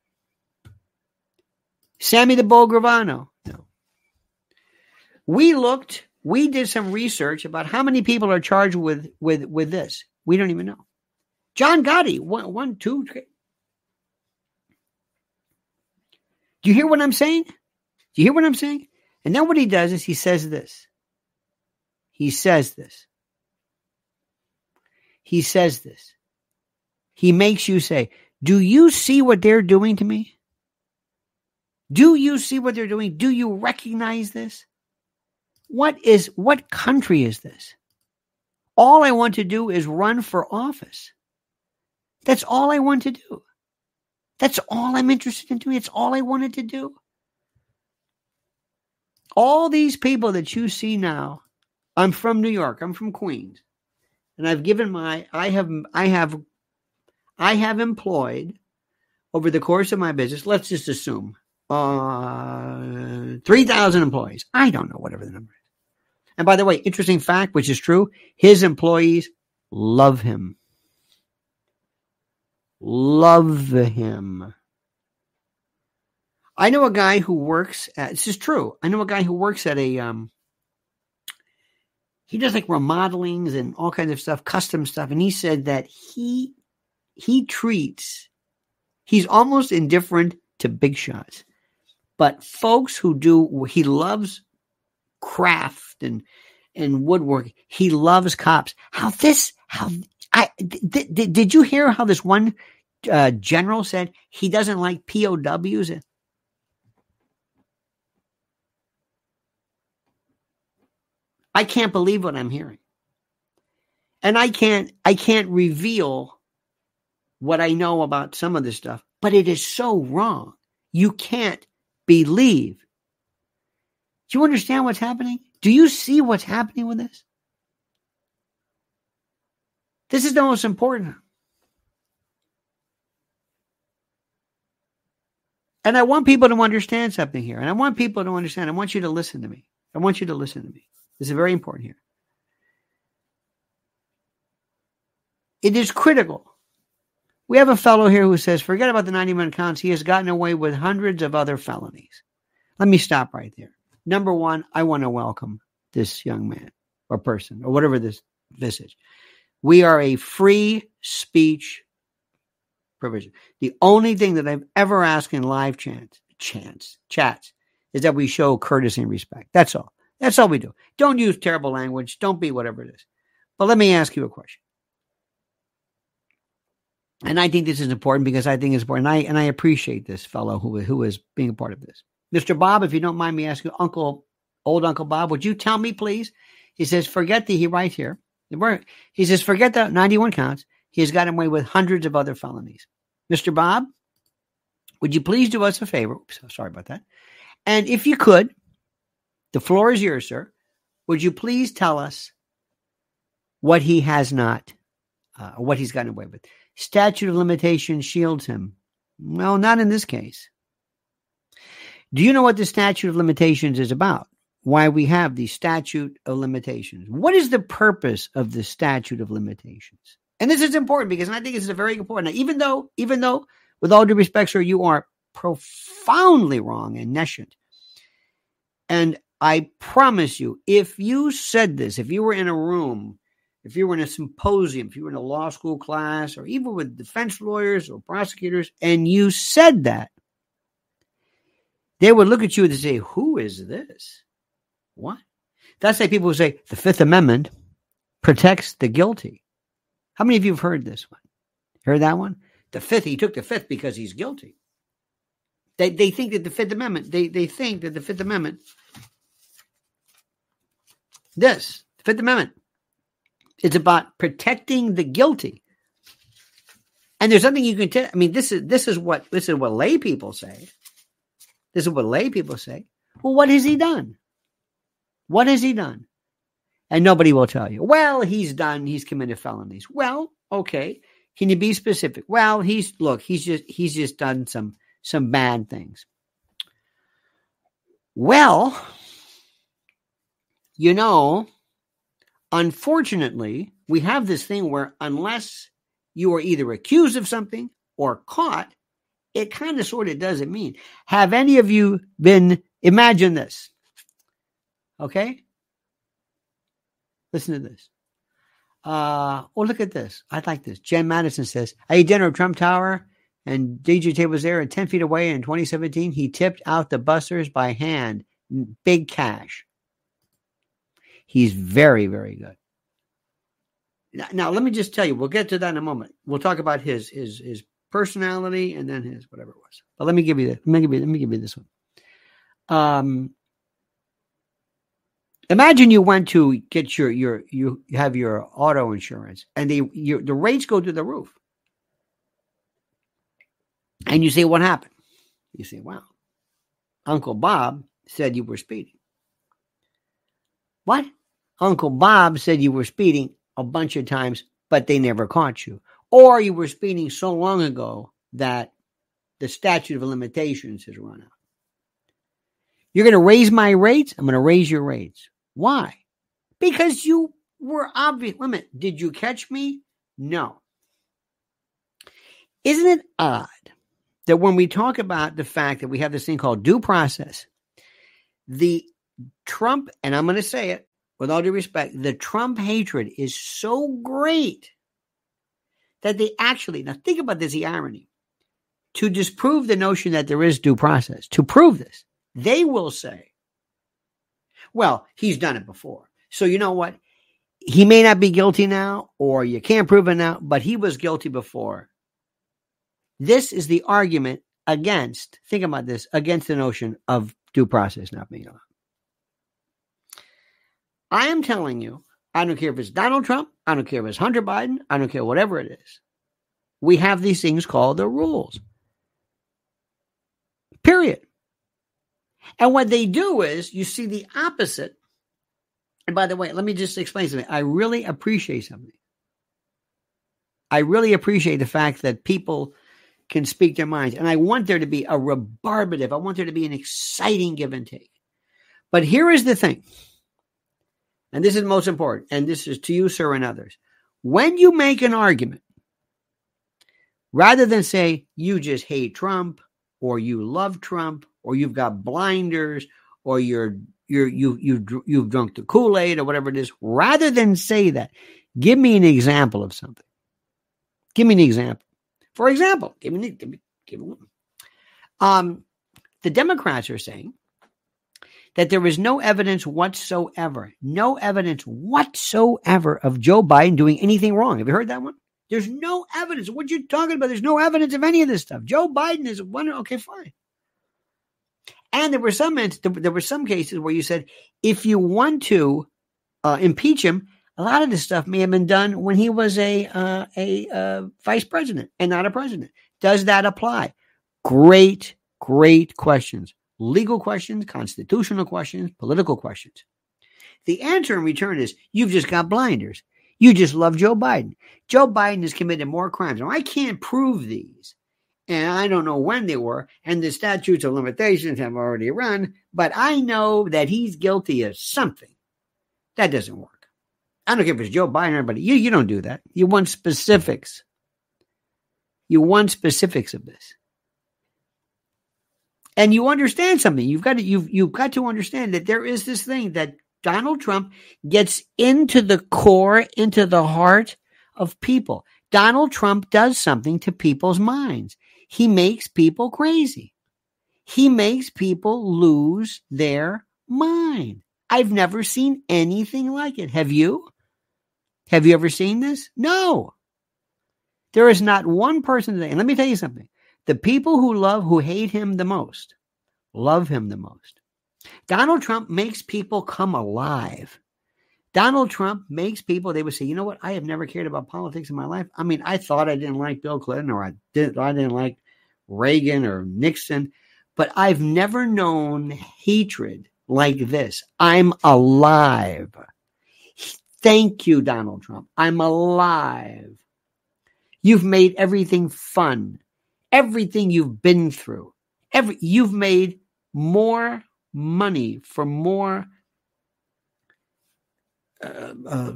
Sammy the Bull Gravano. No. We looked, we did some research about how many people are charged with with with this. We don't even know. John Gotti, one, one, two, three. Do you hear what I'm saying? Do you hear what I'm saying? And then what he does is he says this. He says this. He says this. He makes you say, Do you see what they're doing to me? Do you see what they're doing? Do you recognize this? What is what country is this? All I want to do is run for office. That's all I want to do. That's all I'm interested in doing. It's all I wanted to do. All these people that you see now I'm from New York. I'm from Queens. And I've given my I have I have I have employed over the course of my business, let's just assume uh 3,000 employees. I don't know whatever the number is. And by the way, interesting fact which is true, his employees love him. Love him. I know a guy who works at this is true. I know a guy who works at a um he does like remodelings and all kinds of stuff, custom stuff, and he said that he he treats he's almost indifferent to big shots. But folks who do he loves craft and and woodwork. He loves cops. How this how I th- th- did you hear how this one uh, general said he doesn't like POWs? I can't believe what I'm hearing. And I can't I can't reveal what I know about some of this stuff, but it is so wrong. You can't believe. Do you understand what's happening? Do you see what's happening with this? This is the most important. And I want people to understand something here. And I want people to understand. I want you to listen to me. I want you to listen to me. This is very important here. It is critical. We have a fellow here who says, forget about the 91 counts. He has gotten away with hundreds of other felonies. Let me stop right there. Number one, I want to welcome this young man or person or whatever this, is. We are a free speech provision. The only thing that I've ever asked in live chance, chance, chats is that we show courtesy and respect. That's all. That's all we do. Don't use terrible language. Don't be whatever it is. But let me ask you a question. And I think this is important because I think it's important. And I, and I appreciate this fellow who, who is being a part of this. Mr. Bob, if you don't mind me asking, Uncle, old Uncle Bob, would you tell me, please? He says, forget the, he writes here. He says, forget the 91 counts. He has gotten away with hundreds of other felonies. Mr. Bob, would you please do us a favor? Oops, sorry about that. And if you could, the floor is yours, sir. Would you please tell us what he has not, uh, what he's gotten away with? Statute of limitation shields him. Well, not in this case. Do you know what the statute of limitations is about? Why we have the statute of limitations? What is the purpose of the statute of limitations? And this is important because I think this is very important. Now, even though, even though, with all due respect, sir, you are profoundly wrong and nescient. And I promise you, if you said this, if you were in a room, if you were in a symposium, if you were in a law school class, or even with defense lawyers or prosecutors, and you said that, they would look at you and say, Who is this? What? That's like people who say the Fifth Amendment protects the guilty. How many of you have heard this one? Heard that one? The fifth, he took the fifth because he's guilty. They, they think that the Fifth Amendment, they, they think that the Fifth Amendment this Fifth Amendment. It's about protecting the guilty. And there's nothing you can tell. I mean, this is this is what this is what lay people say. This is what lay people say. Well, what has he done? What has he done? And nobody will tell you. Well, he's done. He's committed felonies. Well, okay. Can you be specific? Well, he's look. He's just he's just done some some bad things. Well, you know, unfortunately, we have this thing where unless you are either accused of something or caught, it kind of sort of doesn't mean. Have any of you been, imagine this. Okay? Listen to this. Uh, oh, look at this. I like this. Jen Madison says, I ate dinner at Trump Tower and DJ was there and 10 feet away in 2017. He tipped out the busters by hand, big cash. He's very, very good. Now, now, let me just tell you, we'll get to that in a moment. We'll talk about his his his personality and then his whatever it was. But let me give you that. Let me give you. Let me give you this one. Um, imagine you went to get your your you have your auto insurance and the your the rates go to the roof, and you say, "What happened?" You say, "Wow, Uncle Bob said you were speeding." What? Uncle Bob said you were speeding a bunch of times, but they never caught you. Or you were speeding so long ago that the statute of limitations has run out. You're going to raise my rates. I'm going to raise your rates. Why? Because you were obvious. Limit. Did you catch me? No. Isn't it odd that when we talk about the fact that we have this thing called due process, the Trump, and I'm going to say it with all due respect, the Trump hatred is so great that they actually, now think about this the irony, to disprove the notion that there is due process, to prove this, they will say, well, he's done it before. So you know what? He may not be guilty now, or you can't prove it now, but he was guilty before. This is the argument against, think about this, against the notion of due process not being allowed. I am telling you, I don't care if it's Donald Trump, I don't care if it's Hunter Biden, I don't care whatever it is. We have these things called the rules. Period. And what they do is you see the opposite. And by the way, let me just explain something. I really appreciate something. I really appreciate the fact that people can speak their minds. And I want there to be a rebarbative, I want there to be an exciting give and take. But here is the thing, and this is most important, and this is to you, sir, and others. When you make an argument, rather than say you just hate Trump or you love Trump or you've got blinders or you're you're you you you've drunk the Kool-Aid or whatever it is, rather than say that, give me an example of something. Give me an example. For example, give me, give me, give me um, the Democrats are saying that there is no evidence whatsoever, no evidence whatsoever of Joe Biden doing anything wrong. Have you heard that one? There's no evidence. What you talking about? There's no evidence of any of this stuff. Joe Biden is one. Okay, fine. And there were some there were some cases where you said if you want to uh, impeach him, a lot of this stuff may have been done when he was a uh, a uh, vice president and not a president. Does that apply? Great, great questions. Legal questions, constitutional questions, political questions. The answer in return is you've just got blinders. You just love Joe Biden. Joe Biden has committed more crimes. Now, I can't prove these, and I don't know when they were, and the statutes of limitations have already run, but I know that he's guilty of something. That doesn't work. I don't care if it's Joe Biden or anybody. You, you don't do that. You want specifics. You want specifics of this. And you understand something. You've got to you've you've got to understand that there is this thing that Donald Trump gets into the core, into the heart of people. Donald Trump does something to people's minds. He makes people crazy. He makes people lose their mind. I've never seen anything like it. Have you? Have you ever seen this? No. There is not one person today. And let me tell you something. The people who love, who hate him the most, love him the most. Donald Trump makes people come alive. Donald Trump makes people, they would say, you know what? I have never cared about politics in my life. I mean, I thought I didn't like Bill Clinton or I didn't, I didn't like Reagan or Nixon, but I've never known hatred like this. I'm alive. Thank you, Donald Trump. I'm alive. You've made everything fun. Everything you've been through. Every you've made more money for more uh, uh,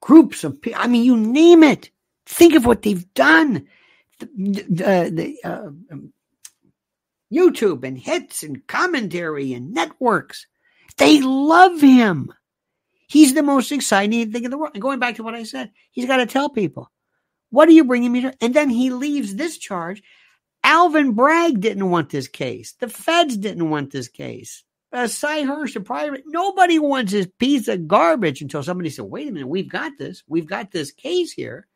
groups of people. I mean, you name it. Think of what they've done. The, the, the uh, YouTube and hits and commentary and networks. They love him. He's the most exciting thing in the world. And going back to what I said, he's got to tell people, what are you bringing me to? And then he leaves this charge. Alvin Bragg didn't want this case. The feds didn't want this case. Uh, Sy Hersh, the private, nobody wants this piece of garbage until somebody said, wait a minute, we've got this. We've got this case here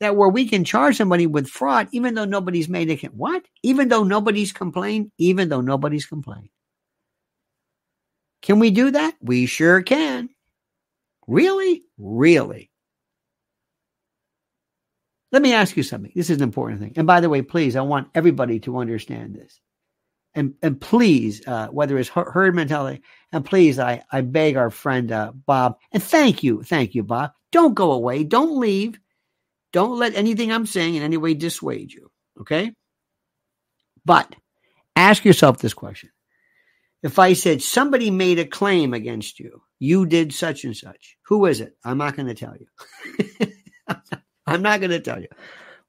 that where we can charge somebody with fraud, even though nobody's made it. What? Even though nobody's complained? Even though nobody's complained. Can we do that? We sure can. Really? Really? Let me ask you something. This is an important thing. And by the way, please, I want everybody to understand this. and and please, uh, whether it's herd mentality, and please, I I beg our friend uh, Bob, and thank you, thank you, Bob. Don't go away. Don't leave. Don't let anything I'm saying in any way dissuade you. Okay. But ask yourself this question. If I said somebody made a claim against you, you did such and such, who is it? I'm not going to tell you. <laughs> I'm not going to tell you.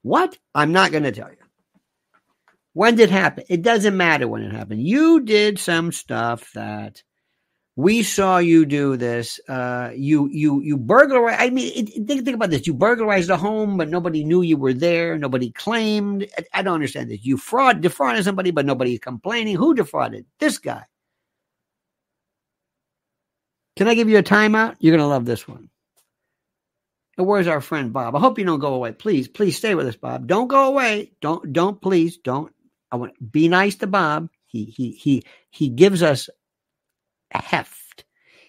What? I'm not going to tell you. When did it happen? It doesn't matter when it happened. You did some stuff that we saw you do this. Uh, you you you burglarized. I mean, it, think, think about this. You burglarized a home, but nobody knew you were there. Nobody claimed. I, I don't understand this. You fraud defrauded somebody, but nobody's complaining. Who defrauded? This guy. Can I give you a timeout? You're gonna love this one. Where's our friend Bob? I hope you don't go away. Please, please stay with us, Bob. Don't go away. Don't don't please don't I want be nice to Bob. He he he he gives us heft.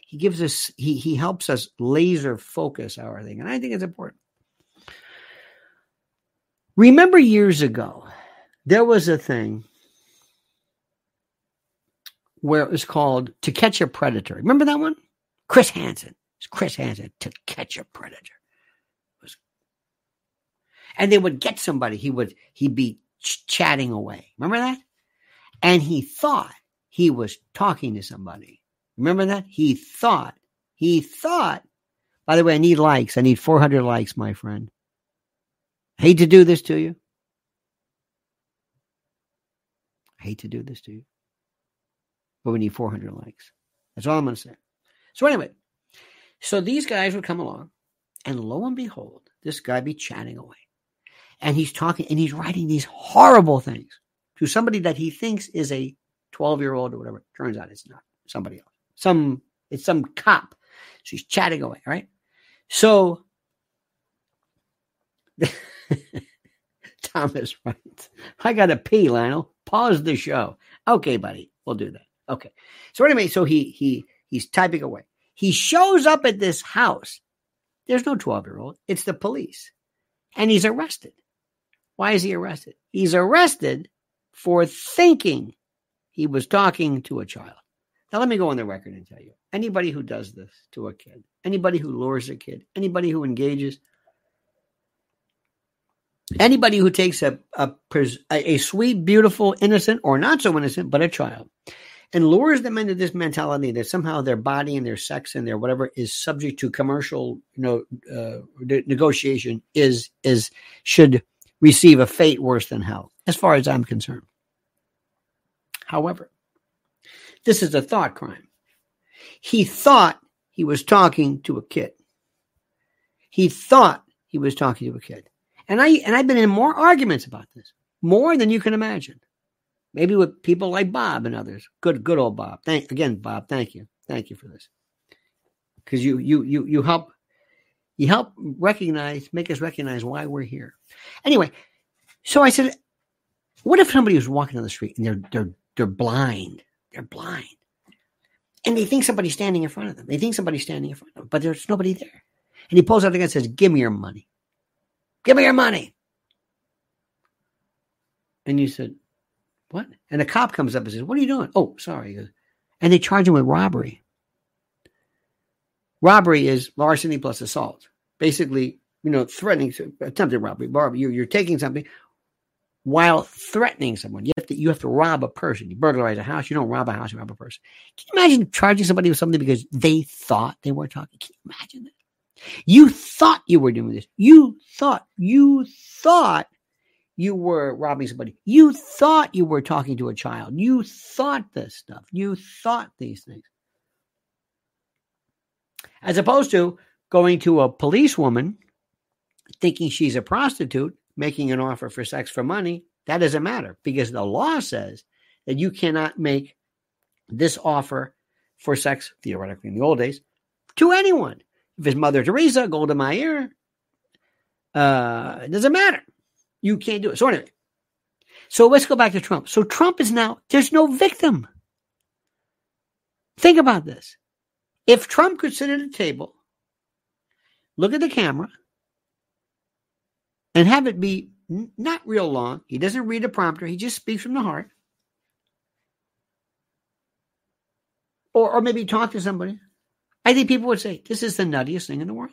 He gives us he he helps us laser focus our thing, and I think it's important. Remember years ago, there was a thing where it was called To Catch a Predator. Remember that one? Chris Hansen. It's Chris Hansen, To Catch a Predator. And they would get somebody. He would he'd be ch- chatting away. Remember that? And he thought he was talking to somebody. Remember that? He thought, he thought, by the way, I need likes. I need 400 likes, my friend. I hate to do this to you. I hate to do this to you. But we need 400 likes. That's all I'm going to say. So, anyway, so these guys would come along, and lo and behold, this guy be chatting away and he's talking and he's writing these horrible things to somebody that he thinks is a 12 year old or whatever. Turns out it's not somebody else. Some it's some cop. So he's chatting away, right? So <laughs> Thomas writes, I gotta pee, Lionel. Pause the show. Okay, buddy, we'll do that. Okay. So anyway, so he he he's typing away. He shows up at this house. There's no 12 year old. It's the police. And he's arrested. Why is he arrested? He's arrested for thinking he was talking to a child. Now, let me go on the record and tell you anybody who does this to a kid, anybody who lures a kid, anybody who engages, anybody who takes a, a, a sweet, beautiful, innocent, or not so innocent, but a child, and lures them into this mentality that somehow their body and their sex and their whatever is subject to commercial you know, uh, negotiation is is should receive a fate worse than hell, as far as I'm concerned. However, this is a thought crime. He thought he was talking to a kid. He thought he was talking to a kid. And I and I've been in more arguments about this, more than you can imagine. Maybe with people like Bob and others. Good, good old Bob. Thank again, Bob. Thank you, thank you for this, because you you you you help you help recognize, make us recognize why we're here. Anyway, so I said, what if somebody was walking down the street and they're they're they're blind? They're blind. And they think somebody's standing in front of them. They think somebody's standing in front of them, but there's nobody there. And he pulls out the gun and says, Give me your money. Give me your money. And you said, What? And a cop comes up and says, What are you doing? Oh, sorry. Goes, and they charge him with robbery. Robbery is larceny plus assault basically, you know, threatening attempted robbery. Barbie, you're, you're taking something while threatening someone. You have to you have to rob a person. You burglarize a house. You don't rob a house. You rob a person. Can you imagine charging somebody with something because they thought they were talking? Can you imagine that? You thought you were doing this. You thought you thought you were robbing somebody. You thought you were talking to a child. You thought this stuff. You thought these things. As opposed to going to a policewoman thinking she's a prostitute, making an offer for sex for money, that doesn't matter because the law says that you cannot make this offer for sex, theoretically in the old days, to anyone. If it's Mother Teresa, Golda Meir, uh, it doesn't matter. You can't do it. So anyway, so let's go back to Trump. So Trump is now, there's no victim. Think about this. If Trump could sit at a table look at the camera and have it be not real long. He doesn't read a prompter, he just speaks from the heart. or, or maybe talk to somebody, I think people would say, This is the nuttiest thing in the world.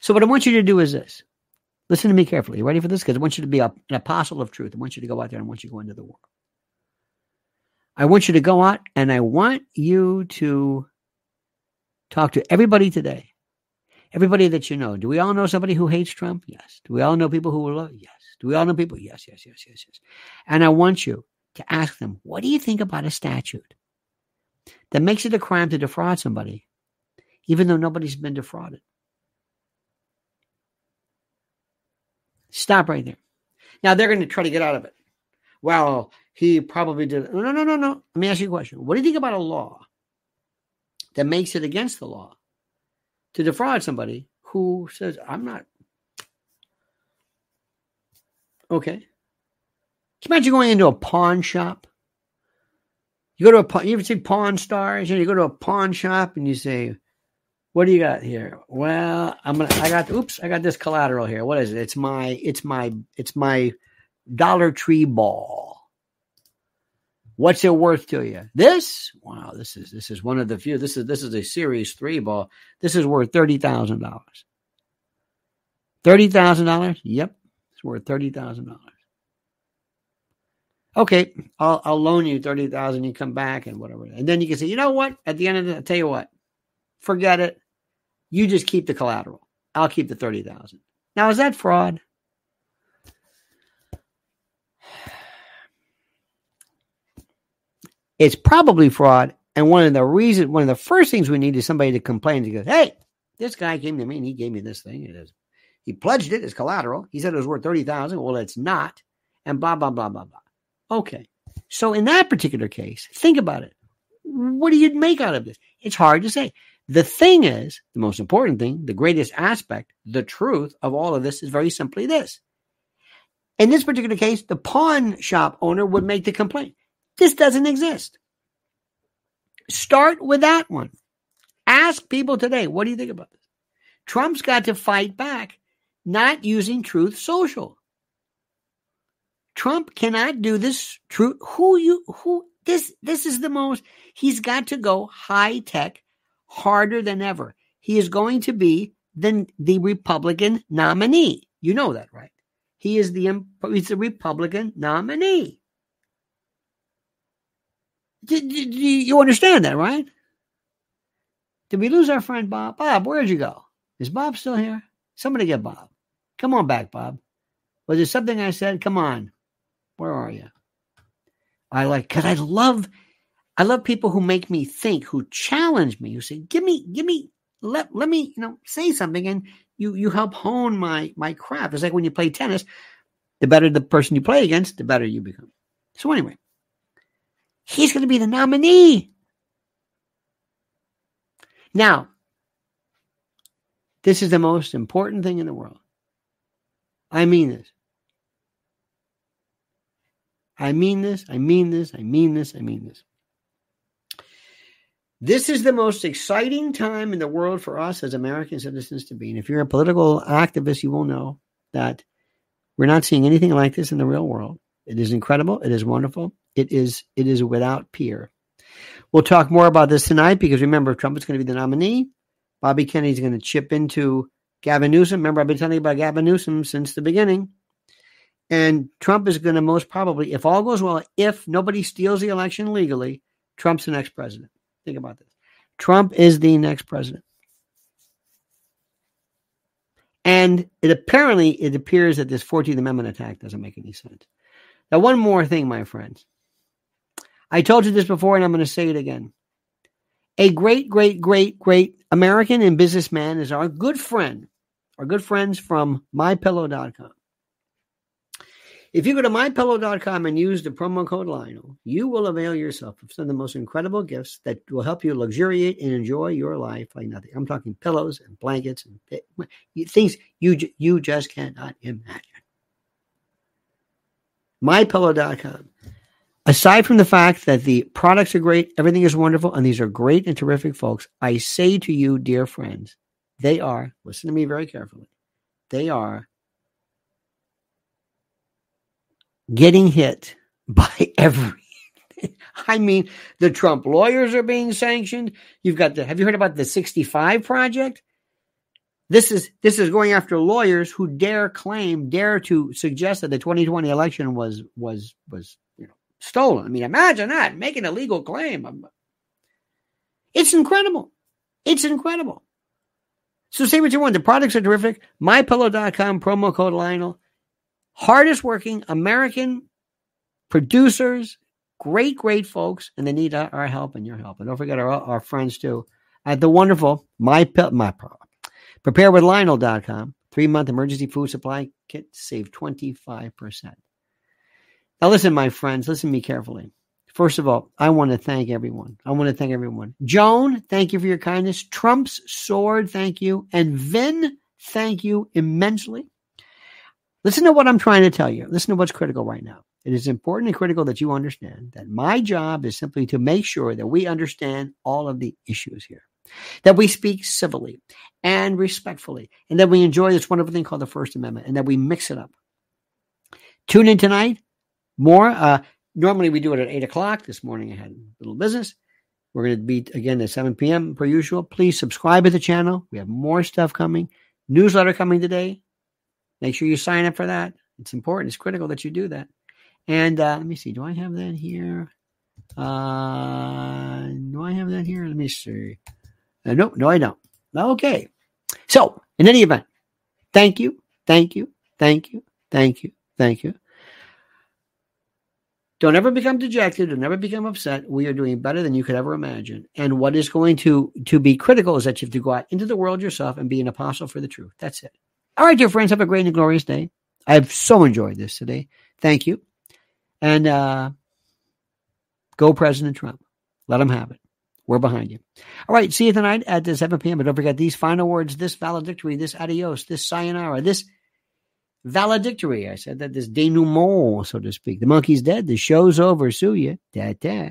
So, what I want you to do is this listen to me carefully. You ready for this? Because I want you to be a, an apostle of truth. I want you to go out there and I want you to go into the world. I want you to go out and I want you to talk to everybody today. Everybody that you know. Do we all know somebody who hates Trump? Yes. Do we all know people who will love? Yes. Do we all know people? Yes, yes, yes, yes, yes. And I want you to ask them, what do you think about a statute that makes it a crime to defraud somebody, even though nobody's been defrauded? Stop right there. Now they're going to try to get out of it. Well, he probably did. No, no, no, no. Let me ask you a question. What do you think about a law that makes it against the law to defraud somebody who says, I'm not. Okay. Can you imagine going into a pawn shop? You go to a pawn, you ever see Pawn Stars? You, know, you go to a pawn shop and you say, what do you got here? Well, I'm gonna. I got. Oops, I got this collateral here. What is it? It's my. It's my. It's my Dollar Tree ball. What's it worth to you? This? Wow, this is this is one of the few. This is this is a Series Three ball. This is worth thirty thousand dollars. Thirty thousand dollars? Yep, it's worth thirty thousand dollars. Okay, I'll I'll loan you thirty thousand. You come back and whatever, and then you can say, you know what? At the end of the, I'll tell you what, forget it. You just keep the collateral. I'll keep the 30,000. Now, is that fraud? It's probably fraud. And one of the reasons, one of the first things we need is somebody to complain to go, hey, this guy came to me and he gave me this thing. It is, he pledged it as collateral. He said it was worth 30,000. Well, it's not. And blah, blah, blah, blah, blah. Okay. So in that particular case, think about it. What do you make out of this? It's hard to say. The thing is, the most important thing, the greatest aspect, the truth of all of this is very simply this. In this particular case, the pawn shop owner would make the complaint. This doesn't exist. Start with that one. Ask people today, what do you think about this? Trump's got to fight back, not using Truth Social. Trump cannot do this. Truth. Who you? Who? This. This is the most. He's got to go high tech harder than ever. He is going to be the, the Republican nominee. You know that, right? He is the he's the Republican nominee. Did, you understand that, right? Did we lose our friend Bob? Bob, where'd you go? Is Bob still here? Somebody get Bob. Come on back, Bob. Was there something I said? Come on. Where are you? I like because I love I love people who make me think, who challenge me, who say, "Give me, give me, let let me, you know, say something," and you you help hone my my craft. It's like when you play tennis. The better the person you play against, the better you become. So anyway, he's going to be the nominee. Now, this is the most important thing in the world. I mean this. I mean this. I mean this. I mean this. I mean this. This is the most exciting time in the world for us as American citizens to be. And if you're a political activist, you will know that we're not seeing anything like this in the real world. It is incredible. It is wonderful. It is it is without peer. We'll talk more about this tonight because remember, Trump is going to be the nominee. Bobby Kennedy is going to chip into Gavin Newsom. Remember, I've been telling you about Gavin Newsom since the beginning. And Trump is going to most probably, if all goes well, if nobody steals the election legally, Trump's the next president. Think about this. Trump is the next president. And it apparently it appears that this 14th Amendment attack doesn't make any sense. Now, one more thing, my friends. I told you this before, and I'm going to say it again. A great, great, great, great American and businessman is our good friend, our good friends from mypillow.com. If you go to mypillow.com and use the promo code Lionel, you will avail yourself of some of the most incredible gifts that will help you luxuriate and enjoy your life like nothing. I'm talking pillows and blankets and things you you just cannot imagine. mypillow.com. Aside from the fact that the products are great, everything is wonderful, and these are great and terrific folks, I say to you, dear friends, they are, listen to me very carefully, they are getting hit <laughs> by every I mean, the Trump lawyers are being sanctioned. You've got the, have you heard about the 65 project? This is this is going after lawyers who dare claim, dare to suggest that the 2020 election was was was stolen. I mean, imagine that making a legal claim. Um, it's incredible. It's incredible. So say what you want. The products are terrific. MyPillow.com promo code Lionel. Hardest working American producers, great, great folks, and they need our, help and your help. And don't forget our, our friends too at the wonderful My My preparewithlionel.com. Three month emergency food supply kit save 25%. Now, listen, my friends, listen to me carefully. First of all, I want to thank everyone. I want to thank everyone. Joan, thank you for your kindness. Trump's sword, thank you. And Vin, thank you immensely. Listen to what I'm trying to tell you. Listen to what's critical right now. It is important and critical that you understand that my job is simply to make sure that we understand all of the issues here, that we speak civilly and respectfully, and that we enjoy this wonderful thing called the First Amendment, and that we mix it up. Tune in tonight. More. Uh, normally we do it at 8 o'clock. This morning I had a little business. We're going to be again at 7 p.m. per usual. Please subscribe to the channel. We have more stuff coming. Newsletter coming today. Make sure you sign up for that. It's important. It's critical that you do that. And uh, let me see. Do I have that here? Uh, do I have that here? Let me see. Uh, no, no, I don't. Okay. So, in any event, thank you, thank you, thank you, thank you, thank you. Don't ever become dejected. Don't ever become upset. We are doing better than you could ever imagine. And what is going to to be critical is that you have to go out into the world yourself and be an apostle for the truth. That's it. All right, dear friends, have a great and glorious day. I've so enjoyed this today. Thank you. And uh, go President Trump. Let him have it. We're behind you. All right. See you tonight at 7 p.m. But don't forget these final words, this valedictory, this adios, this sayonara, this valedictory. I said that this denouement, so to speak. The monkey's dead. The show's over. Sue you. Da, da.